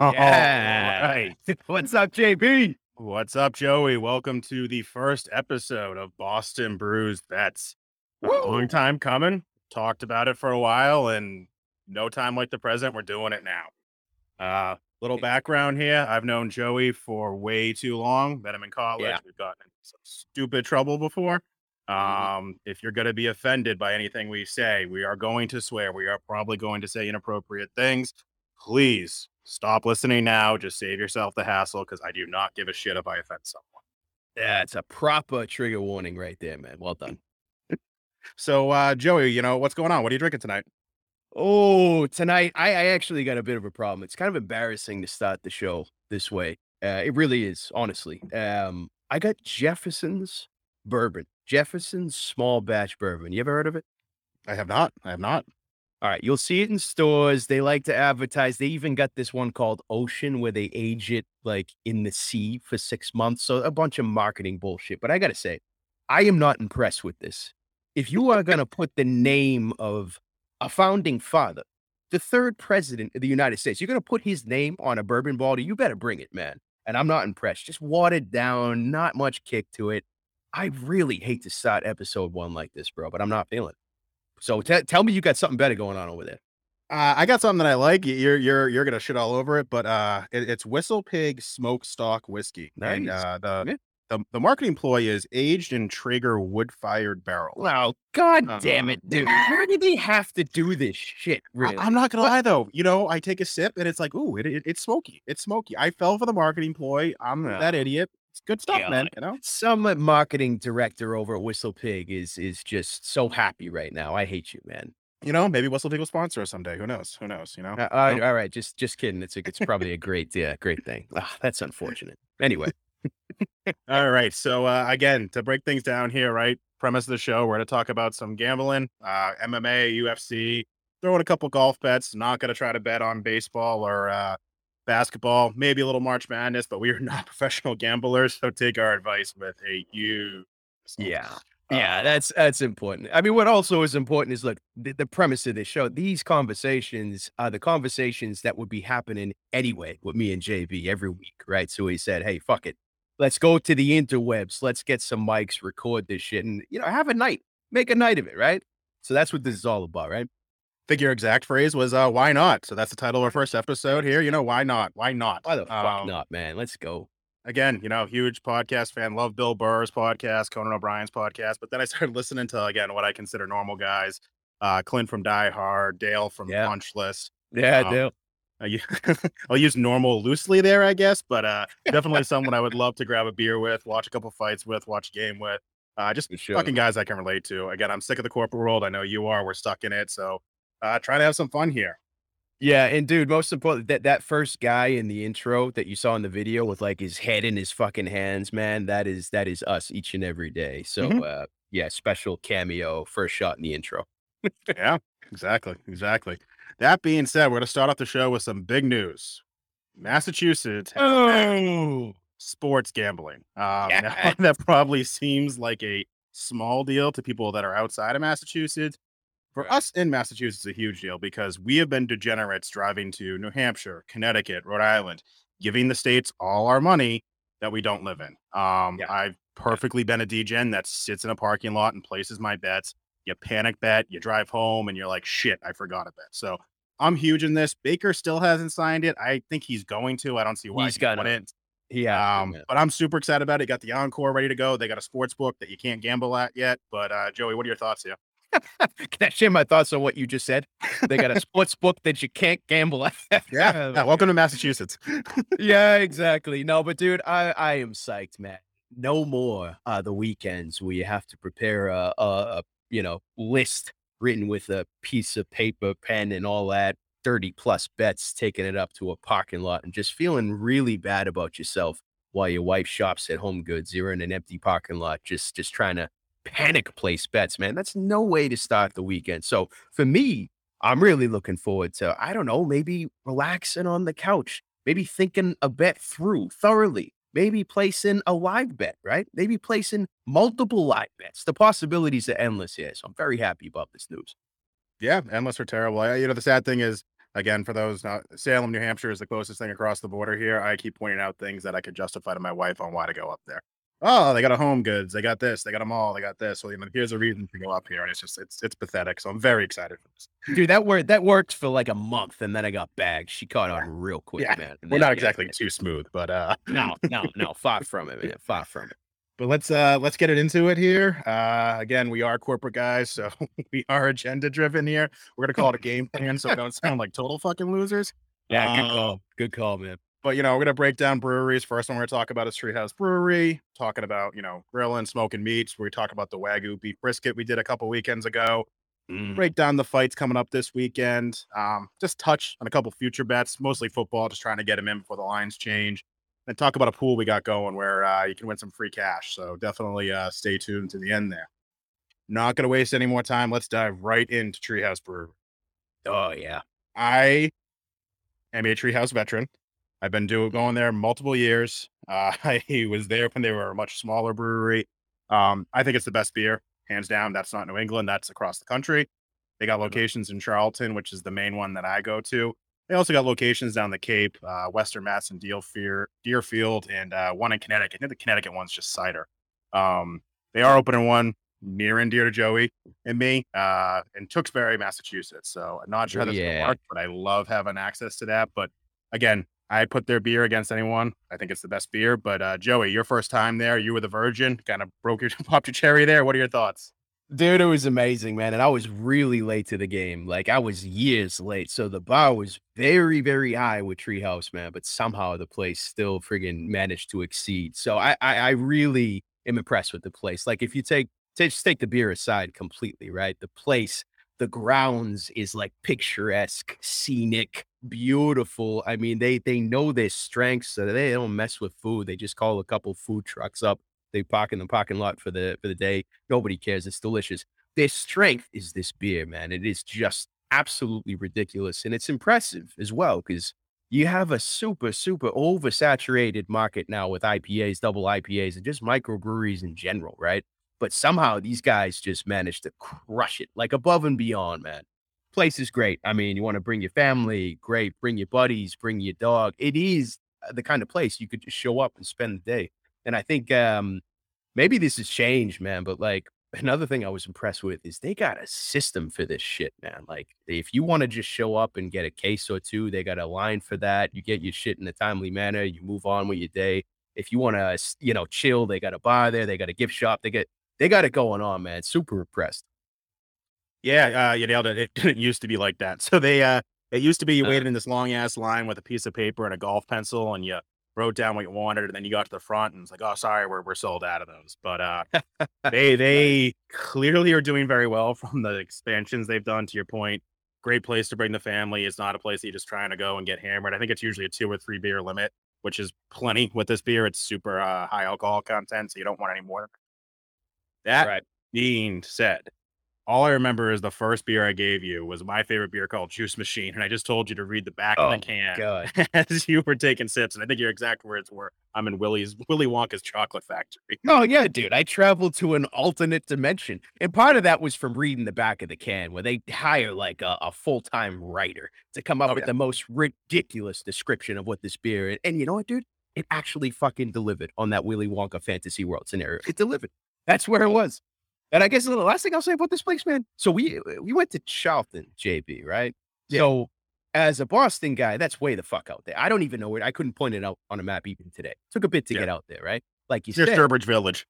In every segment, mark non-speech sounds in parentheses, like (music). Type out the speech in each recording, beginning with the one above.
Yeah. right. (laughs) What's up, JB? What's up, Joey? Welcome to the first episode of Boston Brews Bets. A long time coming. Talked about it for a while, and no time like the present. We're doing it now. Uh, little background here. I've known Joey for way too long. Met him in college. Yeah. We've gotten in some stupid trouble before. Mhm. Um, if you're going to be offended by anything we say, we are going to swear. We are probably going to say inappropriate things. Please stop listening now. Just save yourself the hassle because I do not give a shit if I offend someone. Yeah, it's a proper trigger warning right there, man. Well done. So, uh, Joey, you know what's going on? What are you drinking tonight? Oh, tonight I, I actually got a bit of a problem. It's kind of embarrassing to start the show this way. Uh, it really is, honestly. Um, I got Jefferson's bourbon, Jefferson's small batch bourbon. You ever heard of it? I have not. I have not. All right, you'll see it in stores. They like to advertise. They even got this one called Ocean where they age it like in the sea for six months. So a bunch of marketing bullshit. But I gotta say, I am not impressed with this. If you are gonna put the name of a founding father, the third president of the United States, you're gonna put his name on a bourbon bottle, you better bring it, man. And I'm not impressed. Just watered down, not much kick to it. I really hate to start episode one like this, bro, but I'm not feeling it. So te- tell me you got something better going on over there. Uh, I got something that I like. You're you're you're gonna shit all over it, but uh, it, it's Whistle Pig Smoke Stock Whiskey. And Nice. uh, the, Yeah. the the marketing ploy is aged in Traeger wood fired barrel. Wow, god Uh, damn it, dude. Why did they have to do this shit, really? I, am not gonna lie though. You know, I take a sip and it's like, ooh, it, it, it's smoky. It's smoky. I fell for the marketing ploy. I'm Yeah. that idiot. It's good stuff, man. You know. Some uh, marketing director over at Whistle Pig is is just so happy right now. I hate you, man. You know, maybe Whistle Pig will sponsor us someday. Who knows? Who knows? You know. Uh, all right, Nope. all right, just just kidding. It's a, it's probably a great yeah, great thing. Ah, that's unfortunate. Anyway, (laughs) All right. So uh, again, to break things down here, right? Premise of the show, we're going to talk about some gambling, uh, MMA, UFC, throw in a couple golf bets. Not going to try to bet on baseball or uh, basketball. Maybe a little March Madness, but we are (laughs) not professional gamblers, so take our advice with a huge. yeah. Uh, yeah, that's that's important. I mean, what also is important is look, the, the premise of this show, these conversations are the conversations that would be happening anyway with me and JB every week, right? So he said, Hey, fuck it. Let's go to the interwebs. Let's get some mics, record this shit, and you know, have a night. Make a night of it, right? So that's what this is all about, right? Think your exact phrase was uh, "Why not?" So that's the title of our first episode here. You know, why not? Why not? Why the fuck Um, not, man? Let's go. again, you know, huge podcast fan. Love Bill Burr's podcast, Conan O'Brien's podcast. But then I started listening to again what I consider normal guys. Uh, Clint from Die Hard, Dale from Yeah. Punch List. Yeah, um, Dale. (laughs) I'll use normal loosely there, I guess, but uh, definitely (laughs) someone I would love to grab a beer with, watch a couple fights with, watch a game with. Uh, just sure. fucking guys I can relate to. Again, I'm sick of the corporate world. I know you are. We're stuck in it. So uh, trying to have some fun here. Yeah, and dude, most important that that first guy in the intro that you saw in the video with like his head in his fucking hands, man, that is that is us each and every day. So Mhm. uh yeah, special cameo, first shot in the intro. yeah, exactly. Exactly. That being said, we're to start off the show with some big news. Massachusetts Oh, sports gambling. Um, Yeah. (laughs) now, that probably seems like a small deal to people that are outside of Massachusetts. For us in Massachusetts, it's a huge deal because we have been degenerates driving to New Hampshire, Connecticut, Rhode Island, giving the states all our money that we don't live in. Um, Yeah. I've perfectly been a DGen that sits in a parking lot and places my bets. You panic bet, you drive home, and you're like, shit, I forgot a bet. So I'm huge in this. Baker still hasn't signed it. I think he's going to. I don't see why He's he gonna. wouldn't. yeah. Um, but I'm super excited about it. Got the encore ready to go. They got a sports book that you can't gamble at yet. But uh, Joey, what are your thoughts here? (laughs) Can I share my thoughts on what you just said? They got a (laughs) sports book that you can't gamble at. (laughs) Yeah, yeah, welcome to Massachusetts. yeah, exactly. No, but dude, I I am psyched, man. No more uh the weekends where you have to prepare a, a, a you know list written with a piece of paper, pen, and all that. 30 plus bets, taking it up to a parking lot and just feeling really bad about yourself while your wife shops at home goods. You're in an empty parking lot, just just trying to panic place bets, man. That's no way to start the weekend. So for me, I'm really looking forward to, I don't know, maybe relaxing on the couch, maybe thinking a bet through thoroughly, maybe placing a live bet, right? Maybe placing multiple live bets. The possibilities are endless here. So I'm very happy about this news. Yeah, endless are terrible. I, you know, the sad thing is, Again, for those not Salem, New Hampshire is the closest thing across the border here. I keep pointing out things that I could justify to my wife on why to go up there. Oh, they got a home goods. They got this. They got them all. They got this. Well, you know, here's a reason to go up here, and it's just it's it's pathetic. So I'm very excited for this. Dude, that worked that worked for like a month and then I got bagged. She caught on real quick, Yeah, man. We're then- not yeah, exactly too smooth, but uh, No, no, no. Far from it, (laughs) man. Far from it. but let's uh let's get it into it here. Uh, again, we are corporate guys, so (laughs) we are agenda driven here. We're gonna call it a game plan, so we don't sound like total fucking losers. Yeah, good Uh, call. Good call, man. But you know, we're gonna break down breweries. First one we're gonna talk about is Treehouse Brewery, talking about you know grilling, smoking meats. We talk about the wagyu beef brisket we did a couple weekends ago. Mm. Break down the fights coming up this weekend. Um, just touch on a couple future bets, mostly football, just trying to get them in before the lines change. And talk about a pool we got going where uh, you can win some free cash. So definitely uh, stay tuned to the end there. Not gonna waste any more time. Let's dive right into Treehouse Brewery. Oh yeah. I am a Treehouse veteran. I've been doing going there multiple years. (laughs) Uh, I was there when they were a much smaller brewery. Um, I think it's the best beer, hands down. That's not New England. That's across the country. They got locations in Charlton, which is the main one that I go to. They also got locations down the Cape, uh, Western Mass, and Deerfield, Deerfield, and uh, one in Connecticut. I think the Connecticut one's just cider. Um, they are opening one near and dear to Joey and me uh, in Tewksbury, Massachusetts. So I'm not sure how this is Yeah. gonna work, but I love having access to that. But again, I put their beer against anyone. I think it's the best beer. But uh, Joey, your first time there, you were the virgin, kind of broke your (laughs) popped your cherry there. What are your thoughts? Dude, it was amazing, man. And I was really late to the game. Like I was years late. So the bar was very, very high with Treehouse, man. But somehow the place still friggin' managed to exceed. So I, I, I really am impressed with the place. Like if you take, take just take the beer aside completely, right? The place, the grounds is like picturesque, scenic, beautiful. I mean, they they know their strengths, so they don't mess with food. They just call a couple food trucks up. They park in the parking lot for the for the day. Nobody cares. It's delicious. Their strength is this beer, man. It is just absolutely ridiculous, and it's impressive as well because you have a super super oversaturated market now with IPAs, double IPAs, and just microbreweries in general, right? But somehow these guys just managed to crush it, like above and beyond, man. Place is great. I mean, you want to bring your family, great. Bring your buddies, bring your dog. It is uh, the kind of place you could just show up and spend the day. And I think um, maybe this has changed, man. But like another thing I was impressed with is they got a system for this shit, man. Like if you want to just show up and get a case or two, they got a line for that. You get your shit in a timely manner. You move on with your day. If you want to, you know, chill, they got a bar there. They got a gift shop. They get they got it going on, man. Super impressed. Yeah, uh, you nailed it. It (laughs) didn't used to be like that. So they, uh, it used to be you Uh. waited in this long ass line with a piece of paper and a golf pencil, and you wrote down what you wanted, and then you got to the front and it's like, oh, sorry, we're we're sold out of those. But uh, (laughs) they they clearly are doing very well (laughs) from the expansions they've done. To your point, great place to bring the family. It's not a place that you're just trying to go and get hammered. I think it's usually a two or three beer limit, which is plenty with this beer. It's super uh, high alcohol content, so you don't want any more. That Right. being said, all I remember is the first beer I gave you was my favorite beer called Juice Machine, and I just told you to read the back Oh of the oh can God. (laughs) as you were taking sips, and I think your exact words were, "I'm in Willy's Willy Wonka's chocolate factory." Oh yeah, dude. I traveled to an alternate dimension. And part of that was from reading the back of the can where they hire like a, a full-time writer to come up Oh, with yeah. the most ridiculous description of what this beer is. And you know what, dude? It actually fucking delivered on that Willy Wonka fantasy world scenario. It delivered. That's where it was. And I guess the last thing I'll say about this place, man. So we uh, we went to Charlton, JB, right? Yeah. So as a Boston guy, that's way the fuck out there. I don't even know where I couldn't point it out on a map even today. Took a bit to Yeah. get out there, right? Like you near said, Sturbridge Village.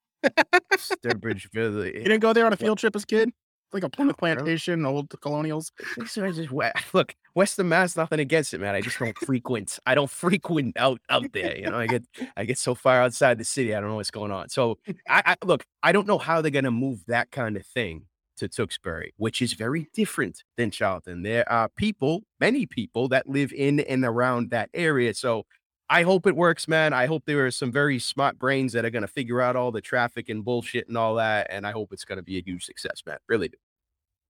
Sturbridge Village. You didn't go there on a field trip as a kid? Like a Plymouth Really? plantation, old colonials. (laughs) So I just (laughs) look Western Mass. Nothing against it, man. I just don't frequent. I don't (laughs) frequent out out there. You know, I get I get so far outside the city. I don't know what's going on. So I, I look. I don't know how they're gonna move that kind of thing to Tewksbury, which is very different than Charlton. There are people, many people that live in and around that area. So I hope it works, man. I hope there are some very smart brains that are gonna figure out all the traffic and bullshit and all that. And I hope it's gonna be a huge success, man. Really do.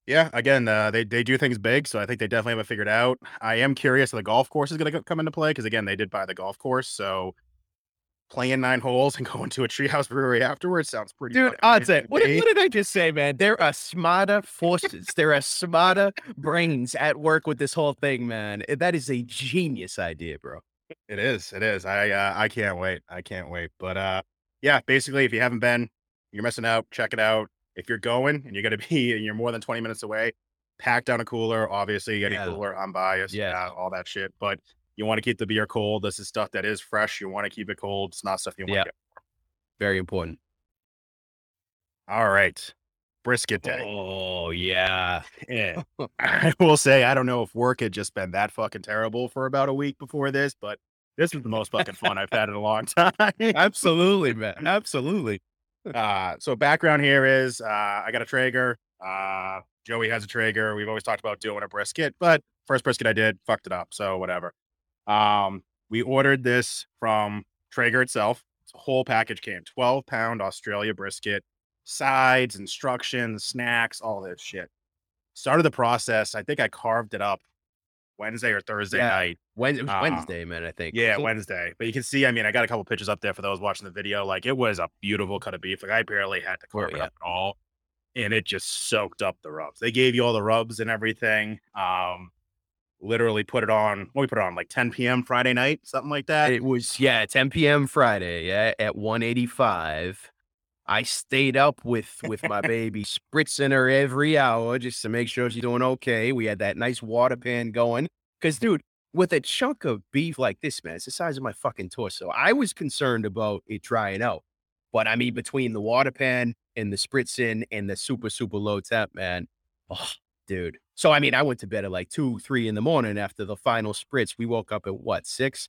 Yeah, again, uh, they they do things big, so I think they definitely have it figured out. I am curious if the golf course is going to come into play because again, they did buy the golf course, so playing nine holes and (laughs) going to a treehouse brewery afterwards sounds pretty. Dude, I'd say, what, what did I just say, man? There are smarter forces. there are smarter brains at work with this whole thing, man. Eh, That is a genius idea, bro. It is. It is. I uh, I can't wait. I can't wait. But uh, yeah. Basically, if you haven't been, you're missing out. Check it out. If you're going and you're gonna (laughs) be and you're more than 20 minutes away, pack down a cooler. Obviously, you get Yeah. cooler. I'm biased. Yeah, uh, all that shit. But you want to keep the beer cold. This is stuff that is fresh. You want to keep it cold. It's not stuff you want Yeah. to get. Very important. All right. Brisket day. Oh, yeah. (laughs) Yeah. I will say, I don't know if work had just been that fucking terrible for about a week before this, but this was the most fucking fun I've had in a long (laughs) time. Absolutely, man. Absolutely. Uh, so background here is uh, I got a Traeger. Uh, Joey has a Traeger. We've always talked about doing a brisket, but first brisket I did fucked it up. So whatever. Um, we ordered this from Traeger itself. It's a whole package came 12 pound Australia brisket, sides, instructions, snacks, all this shit. Started the process. I think I carved it up Wednesday or Thursday Yeah. night. Wed- it was Uh, Wednesday, man, I think. Yeah? Wednesday. But you can see, I mean, I got a couple pictures up there for those watching the video. Like it was a beautiful cut of beef. Like I barely had to carve it yeah. up at all. And it just soaked up the rubs. They gave you all the rubs and everything. Um, literally put it on. What we put it on like 10 p.m. Friday night, something like that. It was yeah, 10 p.m. Friday, yeah, at 185. I stayed up with with my (laughs) baby, spritzing her every hour just to make sure she's doing okay. We had that nice water pan going. Cause dude, with a chunk of beef like this, man, it's the size of my fucking torso. I was concerned about it drying out. But I mean, between the water pan and the spritzing and the super, super low temp, man. Oh, dude. So I mean, I went to bed at like two, three in the morning after the final spritz. We woke up at what, six?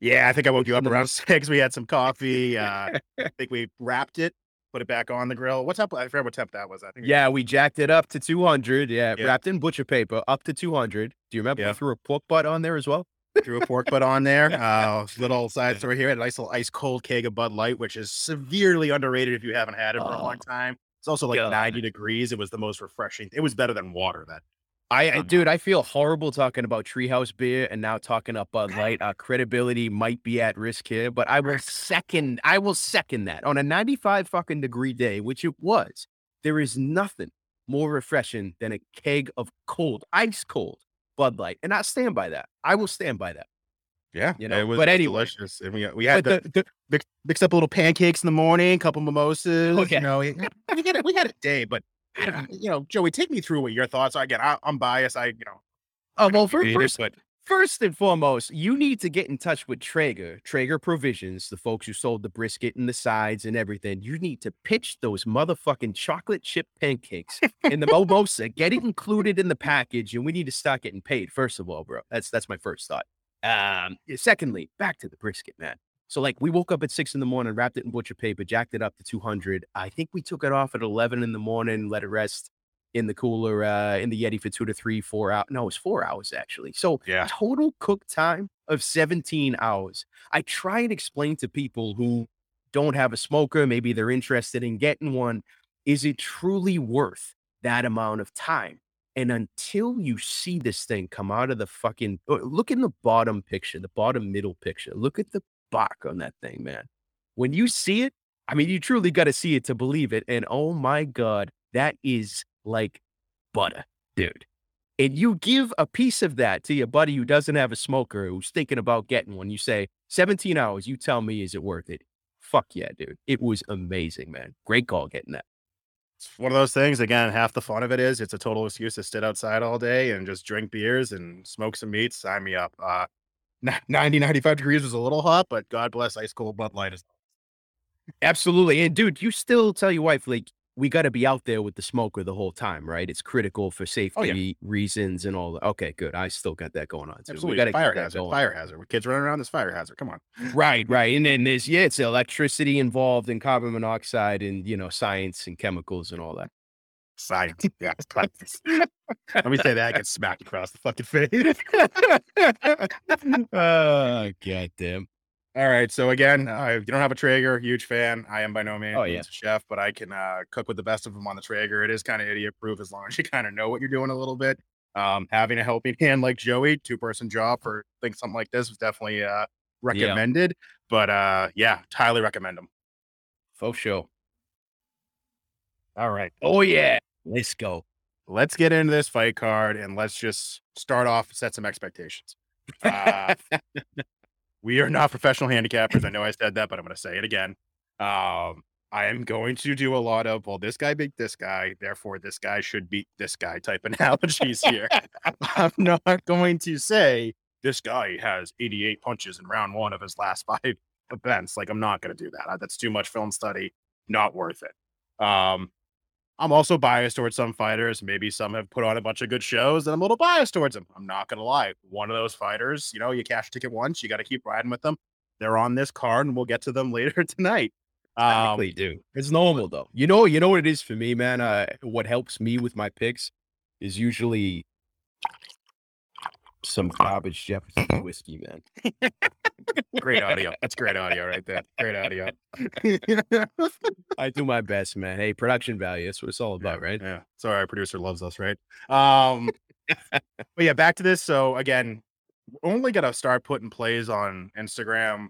Yeah, I think I woke you up around (laughs) six. We had some coffee. Uh, (laughs) I think we wrapped it, put it back on the grill. What temp? I forgot what temp that was. I think. Yeah, we jacked it up to 200. Yeah, Yeah. wrapped in butcher paper up to 200. Do you remember Yeah. we threw a pork butt on there as well? Threw a pork butt on there. Uh, (laughs) little side story here. Had a nice little ice cold keg of Bud Light, which is severely underrated if you haven't had it for a long Oh, time. It's also like God. 90 degrees. It was the most refreshing. It was better than water. That I, I Uh-huh. dude, I feel horrible talking about Treehouse beer and now talking up Bud Light. Our credibility might be at risk here, but I will second. I will second that on a 95 fucking degree day, which it was. There is nothing more refreshing than a keg of cold, ice cold Bud Light, and I stand by that. I will stand by that. yeah, You know, it was but anyway. delicious. And we we had the, the, the, mix, mixed up little pancakes in the morning, couple mimosas. Okay. You know, we (laughs) we had a, we had a day, but you know, Joey, take me through what your thoughts are. Again, I, I'm biased. I you know, oh well, it, first, but First and foremost, you need to get in touch with Traeger, Traeger Provisions, the folks who sold the brisket and the sides and everything. You need to pitch those motherfucking chocolate chip pancakes in the (laughs) mimosa. Get it included in the package, and we need to start getting paid. First of all, bro, that's that's my first thought. Um, secondly, back to the brisket, man. So like we woke up at six in the morning, wrapped it in butcher paper, jacked it up to 200. I think we took it off at 11 in the morning, let it rest in the cooler, uh, in the Yeti for two to three, four hours. No, it was four hours actually. So Yeah. total cook time of 17 hours. I try and explain to people who don't have a smoker, maybe they're interested in getting one. Is it truly worth that amount of time? And until you see this thing come out of the fucking uh, look in the bottom picture, the bottom middle picture, look at the bark on that thing, man. When you see it, I mean, you truly got to see it to believe it. And oh my God, that is like butter, dude. And you give a piece of that to your buddy who doesn't have a smoker, who's thinking about getting one. You say, 17 hours, you tell me, is it worth it? Fuck yeah, dude. It was amazing, man. Great call getting that. it's one of those things. Again, half the fun of it is it's a total excuse to sit outside all day and just drink beers and smoke some meat. Sign me up. Uh, 90, 95 degrees was a little hot, but God bless ice cold Bud Light. Is- Absolutely. And dude, you still tell your wife, like, we got to be out there with the smoker the whole time, right? It's critical for oh, safety reasons and all that. Okay, good. I still got that going on too. Absolutely. We got to fire hazard. going. Fire hazard. With kids running around, this fire hazard. Come on. Right, right. And then there's, yeah, it's electricity involved and carbon monoxide and, you know, science and chemicals and all that. Science. (laughs) Yeah. science. Let me say that. I get smacked across the fucking face. oh, (laughs) goddamn. All right. So again, uh, you don't have a Traeger, huge fan. I am by no means Oh, yeah. a chef, but I can uh, cook with the best of them on the Traeger. It is kind of idiot proof as long as you kind of know what you're doing a little bit. Um, having a helping hand like Joey, two person job for things something like this was definitely uh, recommended. But uh, yeah, highly recommend them. For sure. All right. Oh yeah. Let's go. Let's get into this fight card and let's just start off, set some expectations. Uh, (laughs) we are not professional handicappers. I know I said that, but I'm going to say it again. Um, I am going to do a lot of, well, this guy beat this guy, therefore this guy should beat this guy type (laughs) analogies here. I'm not going to say this guy has 88 punches in round one of his last five (laughs) events. Like, I'm not going to do that. That's too much film study. Not worth it. Um, I'm also biased towards some fighters. Maybe some have put on a bunch of good shows, and I'm a little biased towards them. I'm not gonna lie. One of those fighters, you know, you cash a ticket once, you got to keep riding with them. They're on this card, and we'll get to them (laughs) later tonight. Um, exactly, dude. It's normal though. You know, you know what it is for me, man. Uh, what helps me with my picks is usually some garbage Jefferson whiskey, man. (laughs) great (laughs) audio. That's great audio right there. Great audio. (laughs) I do my best, man. Hey, production value. That's what it's all about, yeah, right? Yeah. Sorry, our producer loves us, right? Um, (laughs) but yeah, back to this. So again, only gonna start putting plays on Instagram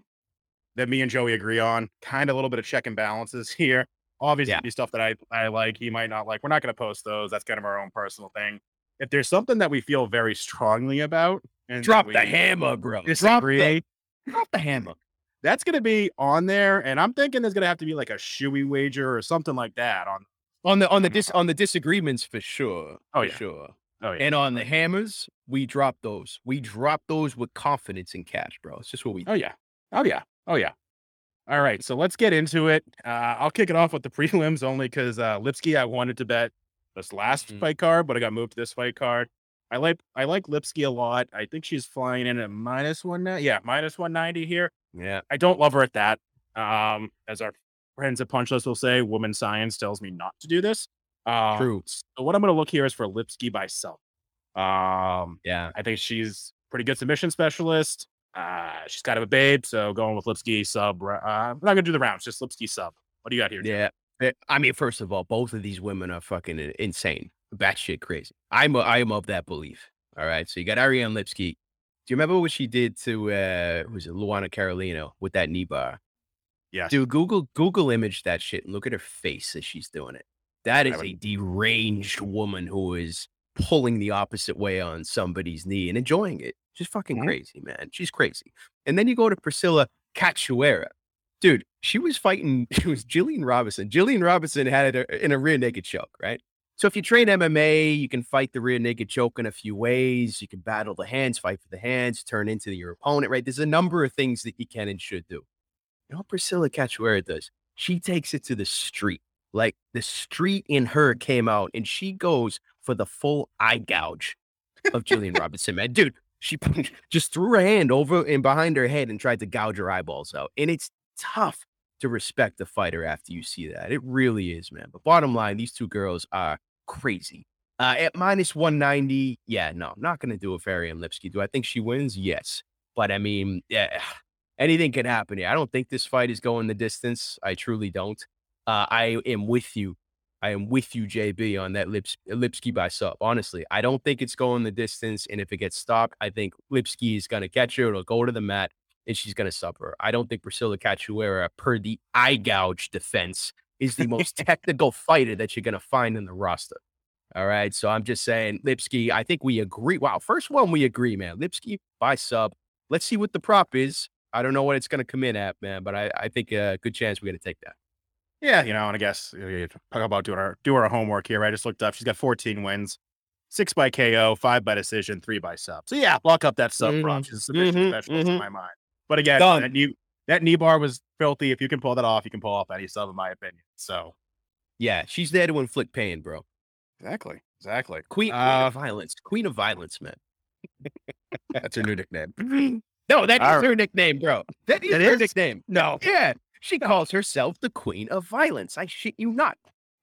that me and Joey agree on. Kind of a little bit of check and balances here. Obviously, yeah. stuff that I I like, he might not like. We're not gonna post those. That's kind of our own personal thing. If there's something that we feel very strongly about, and drop the hammer, bro. Drop the, Drop the handbook. That's gonna be on there, and I'm thinking there's gonna have to be like a shoey wager or something like that on on the on the dis (laughs) on the disagreements for sure. Oh for yeah, sure. Oh yeah. And on the hammers, we drop those. We drop those with confidence in cash, bro. It's just what we. Oh yeah. Oh yeah. Oh yeah. All right, so let's get into it. Uh, I'll kick it off with the (laughs) prelims only because uh, Lipski, I wanted to bet this last mm-hmm. fight card, but I got moved to this fight card. I like I like Lipski a lot. I think she's flying in at minus one. Now. Yeah, minus one ninety here. Yeah, I don't love her at that. Um, as our friends at Punchlist will say, woman science tells me not to do this. Um, True. So what I'm going to look here is for Lipski by sub. Um, yeah, I think she's pretty good submission specialist. Uh, she's kind of a babe, so going with Lipski sub. Uh, I'm not gonna do the rounds, just Lipski sub. What do you got here? Yeah, eh, I mean, first of all, both of these women are fucking insane batshit crazy. I'm a, I am of that belief. All right. So you got Ariane Lipski. Do you remember what she did to uh was it Luana Carolina with that knee bar? Yeah. Dude, Google Google image that shit and look at her face as she's doing it. That is a deranged woman who is pulling the opposite way on somebody's knee and enjoying it. Just fucking mm-hmm. crazy, man. She's crazy. And then you go to Priscilla Cachoeira. Dude, she was fighting. (laughs) She was Gillian Robinson. Gillian Robinson had it in a rear naked choke, right? So if you train MMA, you can fight the rear naked choke in a few ways. You can battle the hands, fight for the hands, turn into your opponent, right? There's a number of things that you can and should do. You know what Priscilla Cachoeira does? She takes it to the street. Like the street in her came out and she goes for the full eye gouge of Gillian (laughs) Robinson, man. Dude, she (laughs) just threw her hand over and behind her head and tried to gouge her eyeballs out. And it's tough to respect the fighter after you see that. It really is, man. But bottom line, these two girls are crazy. Uh, at minus 190, yeah, no, I'm not going to do a Ariane Lipski. Do I think she wins? Yes. But I mean, yeah, (sighs) anything can happen here. I don't think this fight is going the distance. I truly don't. Uh, I am with you. I am with you, JB, on that Lips, Lipski by sub. Honestly, I don't think it's going the distance. And if it gets stopped, I think Lipski is going to catch her. It'll go to the mat and she's going to suffer. I don't think Priscilla Cachoeira, per the eye gouge defense, is the most (laughs) technical fighter that you're going to find in the roster. All right. So I'm just saying, Lipski, I think we agree. Wow. First one, we agree, man. Lipski by sub. Let's see what the prop is. I don't know what it's going to come in at, man, but I, I think a good chance we're going to take that. Yeah, you know, and I guess talk about doing our do our homework here. I just looked up. She's got 14 wins, six by KO, five by decision, three by sub. So yeah, lock up that sub mm-hmm. prop. She's a submission mm-hmm. specialist mm-hmm. in my mind. But again, Done. new that knee bar was filthy. If you can pull that off, you can pull off any sub, in my opinion. So, yeah, she's there to inflict pain, bro. Exactly. Exactly. Queen, uh, of violence. Queen of violence, man. that's her new nickname. (clears throat) no, that is right. her nickname, bro. That is that her is? nickname. No. Yeah. She calls herself the Queen of Violence. I shit you not.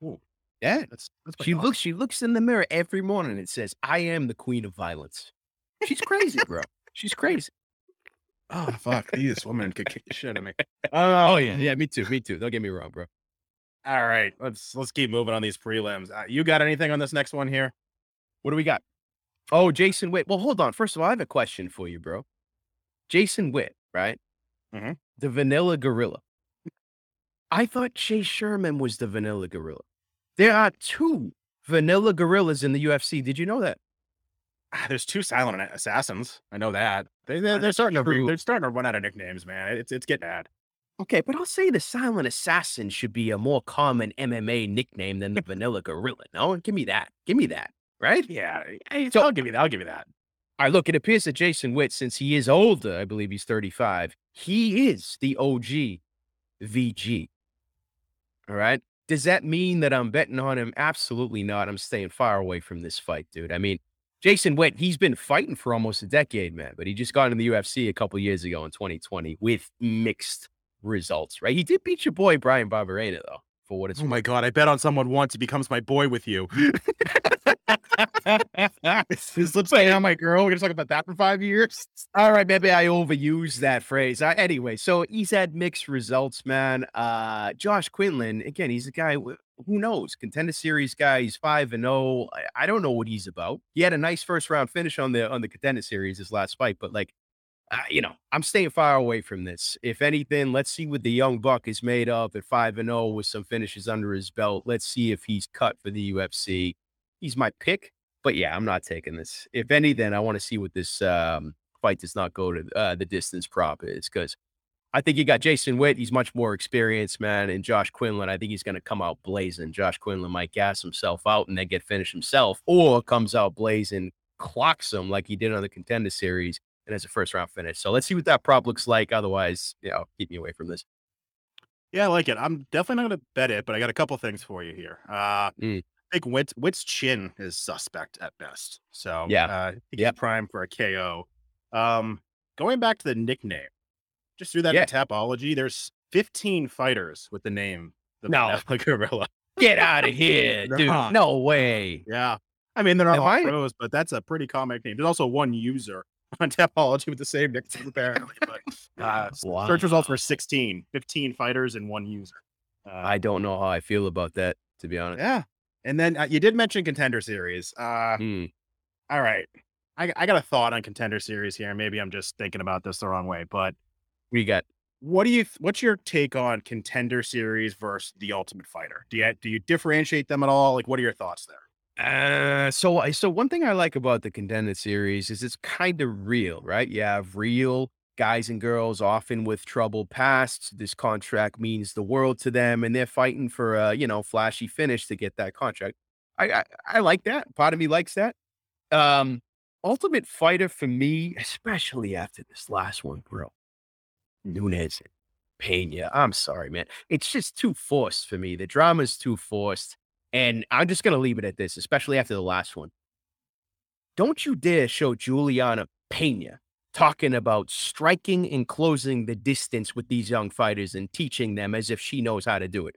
Ooh. Yeah, that's, that's she awesome. looks. She looks in the mirror every morning and says, "I am the Queen of Violence." She's crazy, bro. She's crazy. Oh fuck! This woman could kick the shit out of me. (laughs) oh yeah, yeah. Me too. Me too. Don't get me wrong, bro. All right, let's let's keep moving on these prelims. Uh, you got anything on this next one here? What do we got? Oh, Jason Witt. Well, hold on. First of all, I have a question for you, bro. Jason Witt, right? Mhm. the Vanilla Gorilla. I thought Chase Sherman was the Vanilla Gorilla. There are two Vanilla Gorillas in the UFC. Did you know that? Ah, There's two silent assassins. I know that. They they're, they're starting to they're starting to run out of nicknames, man. It's it's getting bad. Okay, but I'll say the Silent Assassin should be a more common MMA nickname than the Vanilla Gorilla. No, give me that. Give me that. Right? Yeah, I- So- I'll give you that. I'll give you that. All right, look, it appears that Jason Witt, since he is older, I believe he's 35, he is the OG VG. All right. Does that mean that I'm betting on him? Absolutely not. I'm staying far away from this fight, dude. I mean, Jason Witt, he's been fighting for almost a decade, man, but he just got in the UFC a couple years ago in 2020 with mixed results, right? He did beat your boy Bryan Barberena, though, for what it's Oh my god, I bet on someone once he becomes my boy with you. (laughs) His lips say, "I'm my girl." We're gonna talk about that for five years. All right, maybe I overused that phrase. Uh, anyway, so he's had mixed results, man. Uh, Josh Quinlan, again, he's a guy. Wh- Who knows? Contender series guy. He's five and zero. I don't know what he's about. He had a nice first round finish on the on the contender series his last fight, but like, uh, you know, I'm staying far away from this. If anything, let's see what the young buck is made of at five and zero with some finishes under his belt. Let's see if he's cut for the UFC. He's my pick, but yeah, I'm not taking this. If anything, I want to see what this um, fight does not go to uh, the distance prop is because I think you got Jason Witt. He's much more experienced, man. And Josh Quinlan, I think he's going to come out blazing. Josh Quinlan might gas himself out and then get finished himself, or comes out blazing, clocks him like he did on the contender series and has a first round finish. So let's see what that prop looks like. Otherwise, you know, keep me away from this. Yeah, I like it. I'm definitely not gonna bet it, but I got a couple things for you here. Uh, Mm. I think Witt Witt's chin is suspect at best. So Yeah. uh, I think he's Yep. prime for a KO. Um, going back to the nickname, just through that Yeah. Tapology, there's 15 fighters with the name the No. Gorilla. (laughs) Get out of here, (laughs) dude. Nah. No way. Yeah. I mean, they're not Am all I- pros, but that's a pretty common name. There's also one user (laughs) on Tapology with the same nickname, apparently. But uh, Wow. search results were 16, 15 fighters and one user. Uh, I don't know how I feel about that, to be honest. yeah. And then uh, you did mention contender series. Uh, Hmm. all right. I, I got a thought on contender series here. Maybe I'm just thinking about this the wrong way, but We got what do you what's your take on contender series versus the ultimate fighter? Do you do you differentiate them at all? Like what are your thoughts there? Uh, so I so one thing I like about the contender series is it's kind of real, right? You have real guys and girls, often with troubled pasts. This contract means the world to them, and they're fighting for a you know flashy finish to get that contract. I I, I like that. Part of me likes that. Um, Ultimate Fighter for me, especially after this last one, bro. Nunes Pena. I'm sorry, man. It's just too forced for me. The drama is too forced. And I'm just going to leave it at this, especially after the last one. Don't you dare show Julianna Pena talking about striking and closing the distance with these young fighters and teaching them as if she knows how to do it.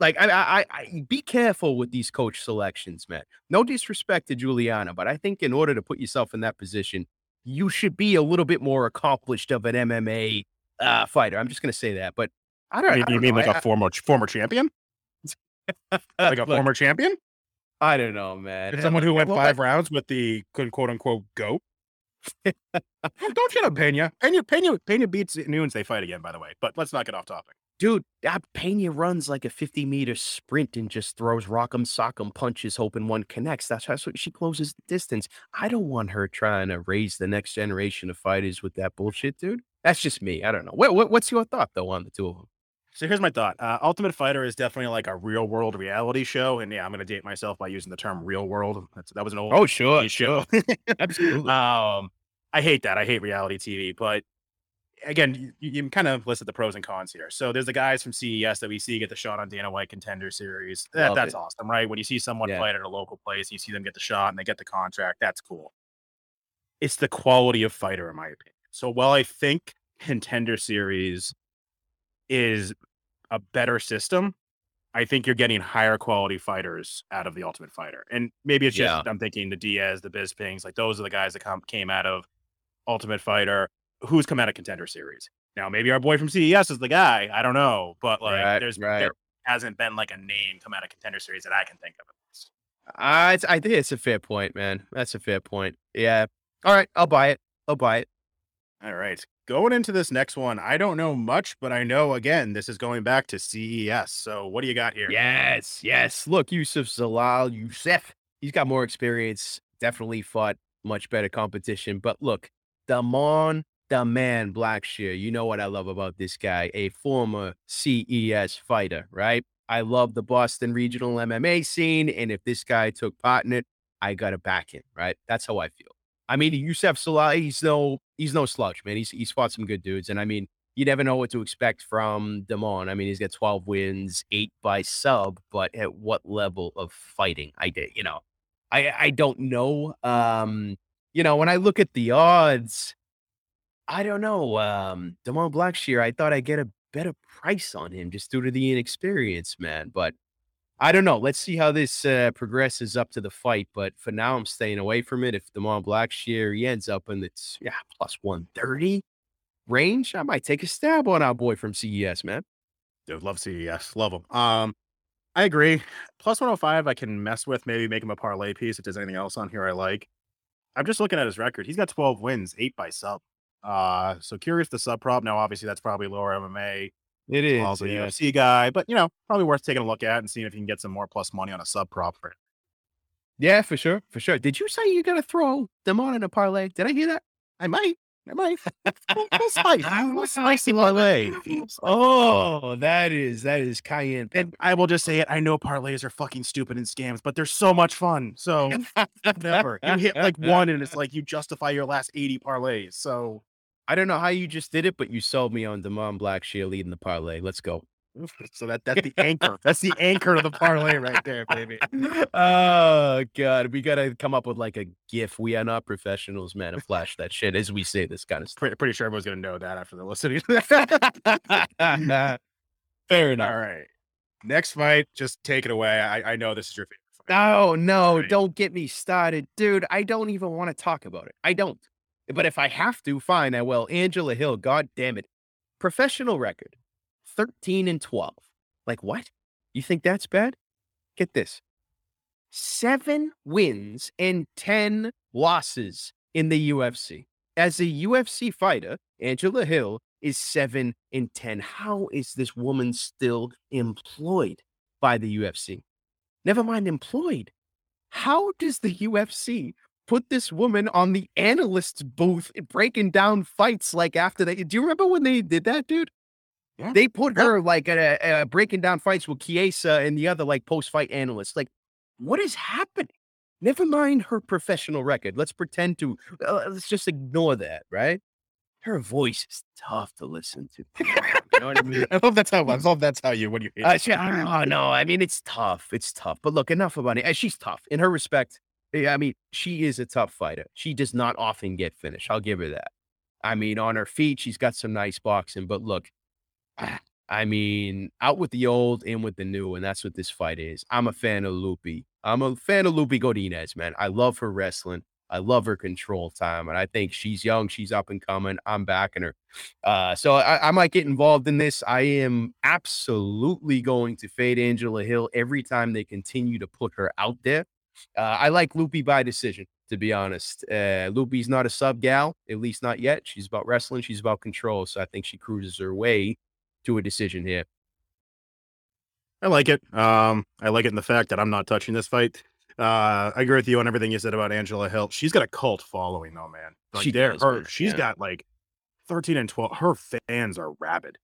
Like, I, I, I be careful with these coach selections, man. No disrespect to Julianna, but I think in order to put yourself in that position, you should be a little bit more accomplished of an MMA uh, fighter. I'm just going to say that, but I don't. You, I don't mean know. like I- a former former champion? (laughs) Like a look, former champion? I don't know, man. Someone who went Well, five rounds with the quote quote unquote goat. Don't shut up, (laughs) Pena. Pena Pena Pena beats Nunes. They fight again, by the way. But let's not get off topic. Dude, that Pena runs like a 50 meter sprint and just throws rock'em sock'em punches, hoping one connects. That's how she closes the distance. I don't want her trying to raise the next generation of fighters with that bullshit, dude. That's just me. I don't know. What, what what's your thought though on the two of them? So here's my thought. Uh, Ultimate Fighter is definitely like a real world reality show, and yeah, I'm gonna date myself by using the term real world. That's, that was an old Oh, sure, show. absolutely. um, I hate that. I hate reality TV, but again, you, you kind of listed the pros and cons here. So there's the guys from CES that we see get the shot on Dana White Contender Series. That, that's it. awesome, right? When you see someone Yeah. fight at a local place, you see them get the shot and they get the contract. That's cool. It's the quality of fighter, in my opinion. So while I think Contender Series is a better system, I think you're getting higher quality fighters out of the Ultimate Fighter. And maybe it's just Yeah. I'm thinking the Diaz, the Bispings, like those are the guys that come came out of Ultimate Fighter. Who's come out of Contender Series? Now maybe our boy from CES is the guy. I don't know, but like Right, there's right. there hasn't been like a name come out of Contender Series that I can think of. At. Uh, it's, I think it's a fair point, man. That's a fair point. Yeah. All right. I'll buy it. I'll buy it. All right. going into this next one, I don't know much, but I know again this is going back to CES. So what do you got here? Yes, yes. Look, Youssef Zalal, Youssef, he's got more experience. Definitely fought much better competition. But look, the Damon, the man, Blackshear. You know what I love about this guy, a former CES fighter, right? I love the Boston regional MMA scene, and if this guy took part in it, I gotta back him, right? That's how I feel. I mean, Youssef Zalal, he's no he's no slouch, man. He's he's fought some good dudes, and I mean, you never know what to expect from Damon. I mean, he's got 12 wins, eight by sub, but at what level of fighting? I did, you know, I I don't know. Um, you know, when I look at the odds, I don't know. Um, Damon Blackshear, I thought I'd get a better price on him just due to the inexperience, man. But I don't know. Let's see how this uh, progresses up to the fight. But for now, I'm staying away from it. If Damon Blackshear he ends up in its yeah plus 130 range, I might take a stab on our boy from CES, man. Dude, love CES. Love him. Um, I agree. Plus 105, I can mess with, maybe make him a parlay piece if there's anything else on here I like. I'm just looking at his record. He's got 12 wins, eight by sub. Uh, so curious the sub prop. Now, obviously, that's probably lower MMA. It is Also, yeah. UFC guy, but you know, probably worth taking a look at and seeing if you can get some more plus money on a sub prop for it. Yeah, for sure, for sure. Did you say you're gonna throw Damon in a parlay? Did I hear that? I might. I might. (laughs) Spicy. Little spicy parlay. Oh, that is that is cayenne. And I will just say it. I know parlays are fucking stupid and scams, but they're so much fun. So whatever. You hit like one and it's (laughs) like you justify your last 80 parlays. So I don't know how you just did it, but you sold me on Damon Blackshear leading the parlay. Let's go. (laughs) so that that's the anchor. That's the anchor of the parlay right there, baby. (laughs) oh god, we gotta come up with like a GIF. We are not professionals, man, and flash that shit as we say this kind of stuff. Pretty, pretty sure everyone's gonna know that after the listening. (laughs) Fair enough. All right. Next fight, just take it away. I, I know this is your favorite fight. No, no, Right. don't get me started, dude. I don't even want to talk about it. I don't. But if I have to, fine, I will. Angela Hill, god damn it. Professional record 13 and 12. Like, what? You think that's bad? Get this seven wins and 10 losses in the UFC. As a UFC fighter, Angela Hill is seven and 10. How is this woman still employed by the UFC? Never mind employed. How does the UFC put this woman on the analyst's booth breaking down fights like after they do you remember when they did that, dude? Yeah. They put Yeah. her like uh, uh, breaking down fights with Kiesa and the other like post fight analysts. Like, what is happening? Never mind her professional record. Let's pretend to uh, let's just ignore that, right? Her voice is tough to listen to. (laughs) you know what I mean? I love that's how I love that's how you when you hate Uh, she, I don't know. No, I mean it's tough. It's tough. But look, enough about it. She's tough in her respect. I mean, she is a tough fighter. She does not often get finished. I'll give her that. I mean, on her feet, she's got some nice boxing. But look, ah, I mean, out with the old, in with the new, and that's what this fight is. I'm a fan of Loopy. I'm a fan of Loopy Godinez, man. I love her wrestling. I love her control time, and I think she's young. She's up and coming. I'm backing her. Uh, so I, I might get involved in this. I am absolutely going to fade Angela Hill every time they continue to put her out there. Uh, I like Loopy by decision, to be honest. Uh, Loopy's not a sub gal, at least not yet. She's about wrestling. She's about control. So I think she cruises her way to a decision here. I like it. Um, I like it in the fact that I'm not touching this fight. Uh, I agree with you on everything you said about Angela Hill. She's got a cult following, though, man. Like She they're does, her. She's Yeah. got like 13 and 12. Her fans are rabid.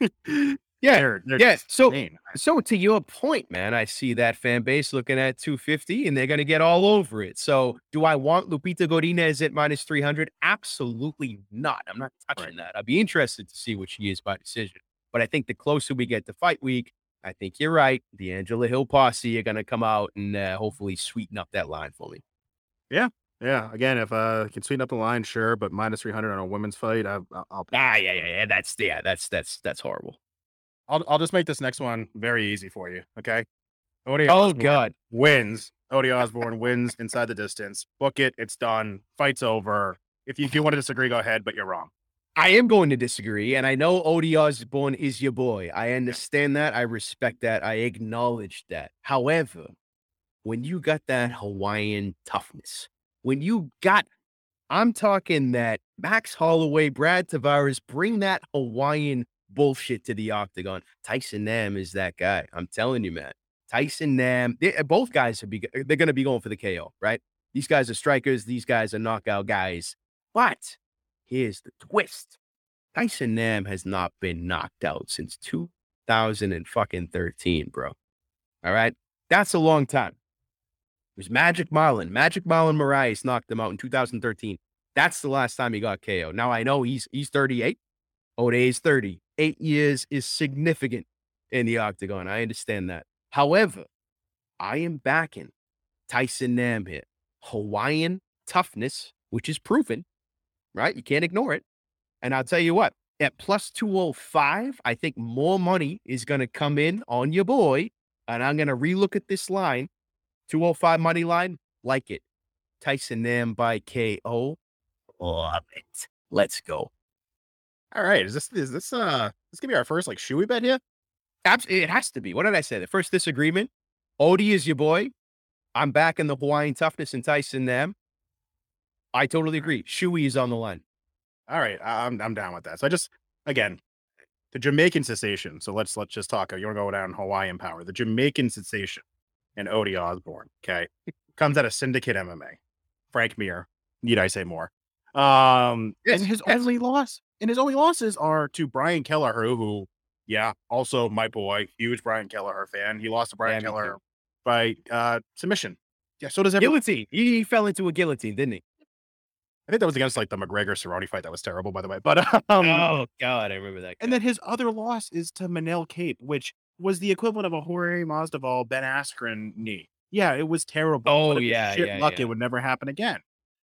(laughs) Yeah, they're, they're yeah. So insane. So to your point, man, I see that fan base looking at 250 and they're going to get all over it. So do I want Lupita Godinez at minus 300? Absolutely not. I'm not touching that. I'd be interested to see what she is by decision. But I think the closer we get to fight week, I think you're right. The Angela Hill posse are going to come out and uh, hopefully sweeten up that line for me. Yeah. Yeah, again, if uh can sweeten up the line, sure, but minus 300 on a women's fight, I, I'll, I'll Ah, yeah, yeah, yeah. That's yeah, that's that's that's horrible. I'll I'll just make this next one very easy for you. Okay. Odie Oh Osbourne God. wins. Odie Osbourne wins inside the distance. Book it. It's done. Fight's over. If you, if you want to disagree, go ahead, but you're wrong. I am going to disagree, and I know Odie Osbourne is your boy. I understand that. I respect that. I acknowledge that. However, when you got that Hawaiian toughness, when you got I'm talking that Max Holloway, Brad Tavares bring that Hawaiian bullshit to the octagon. Tyson Nam is that guy. I'm telling you, man. Tyson Nam, they, eh, both guys are be, eh, they're going to be going for the KO, right? These guys are strikers. These guys are knockout guys. But here's the twist: Tyson Nam has not been knocked out since 2013, bro. All right, that's a long time. It was Magic Marlon. Magic Marlon Moraes knocked him out in 2013. That's the last time he got KO. Now I know he's he's 38. Ode is 30. Eight years is significant in the octagon. I understand that. However, I am backing Tyson Nam here. Hawaiian toughness, which is proven, right? You can't ignore it. And I'll tell you what, at plus 205, I think more money is going to come in on your boy. And I'm going to relook at this line 205 money line, like it. Tyson Nam by KO. Love it. Let's go. All right. Is this is this uh this gonna be our first like shoey bet here? Absolutely, it has to be. What did I say? The first disagreement. Odie is your boy. I'm back in the Hawaiian toughness and Tyson Nam. I totally agree. Shoey is on the line. All right, I'm I'm down with that. So I just again the Jamaican sensation. So let's let's just talk. You want to go down Hawaiian power? The Jamaican sensation and Odie Osbourne. Okay, comes out of Syndicate MMA. Frank Mir. Need I say more? Um, yes, and his only loss and his only losses are to Brian Kelleher, who, yeah, also my boy, huge Brian Kelleher fan. He lost to Brian yeah, Kelleher by uh, submission. Yeah, so does everyone. Guillotine. He, he, fell into a guillotine, didn't he? I think that was against like the McGregor Cerrone fight. That was terrible, by the way. But (laughs) um, oh god, I remember that. Guy. And then his other loss is to Manel Kape, which was the equivalent of a Jorge Masvidal Ben Askren knee. Yeah, it was terrible. Oh yeah, shit yeah, luck, yeah. it would never happen again.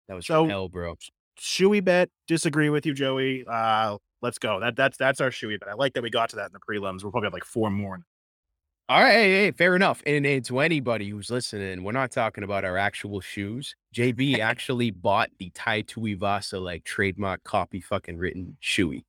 That was so hell, bro. Shoey bet. Disagree with you, Joey. Uh, let's go. That that's that's our shoey bet. I like that we got to that in the prelims. We'll probably have like four more. All right, hey, hey, fair enough. And, and to anybody who's listening, we're not talking about our actual shoes. JB (laughs) actually bought the Tai Tuivasa like trademark copy fucking written shoey.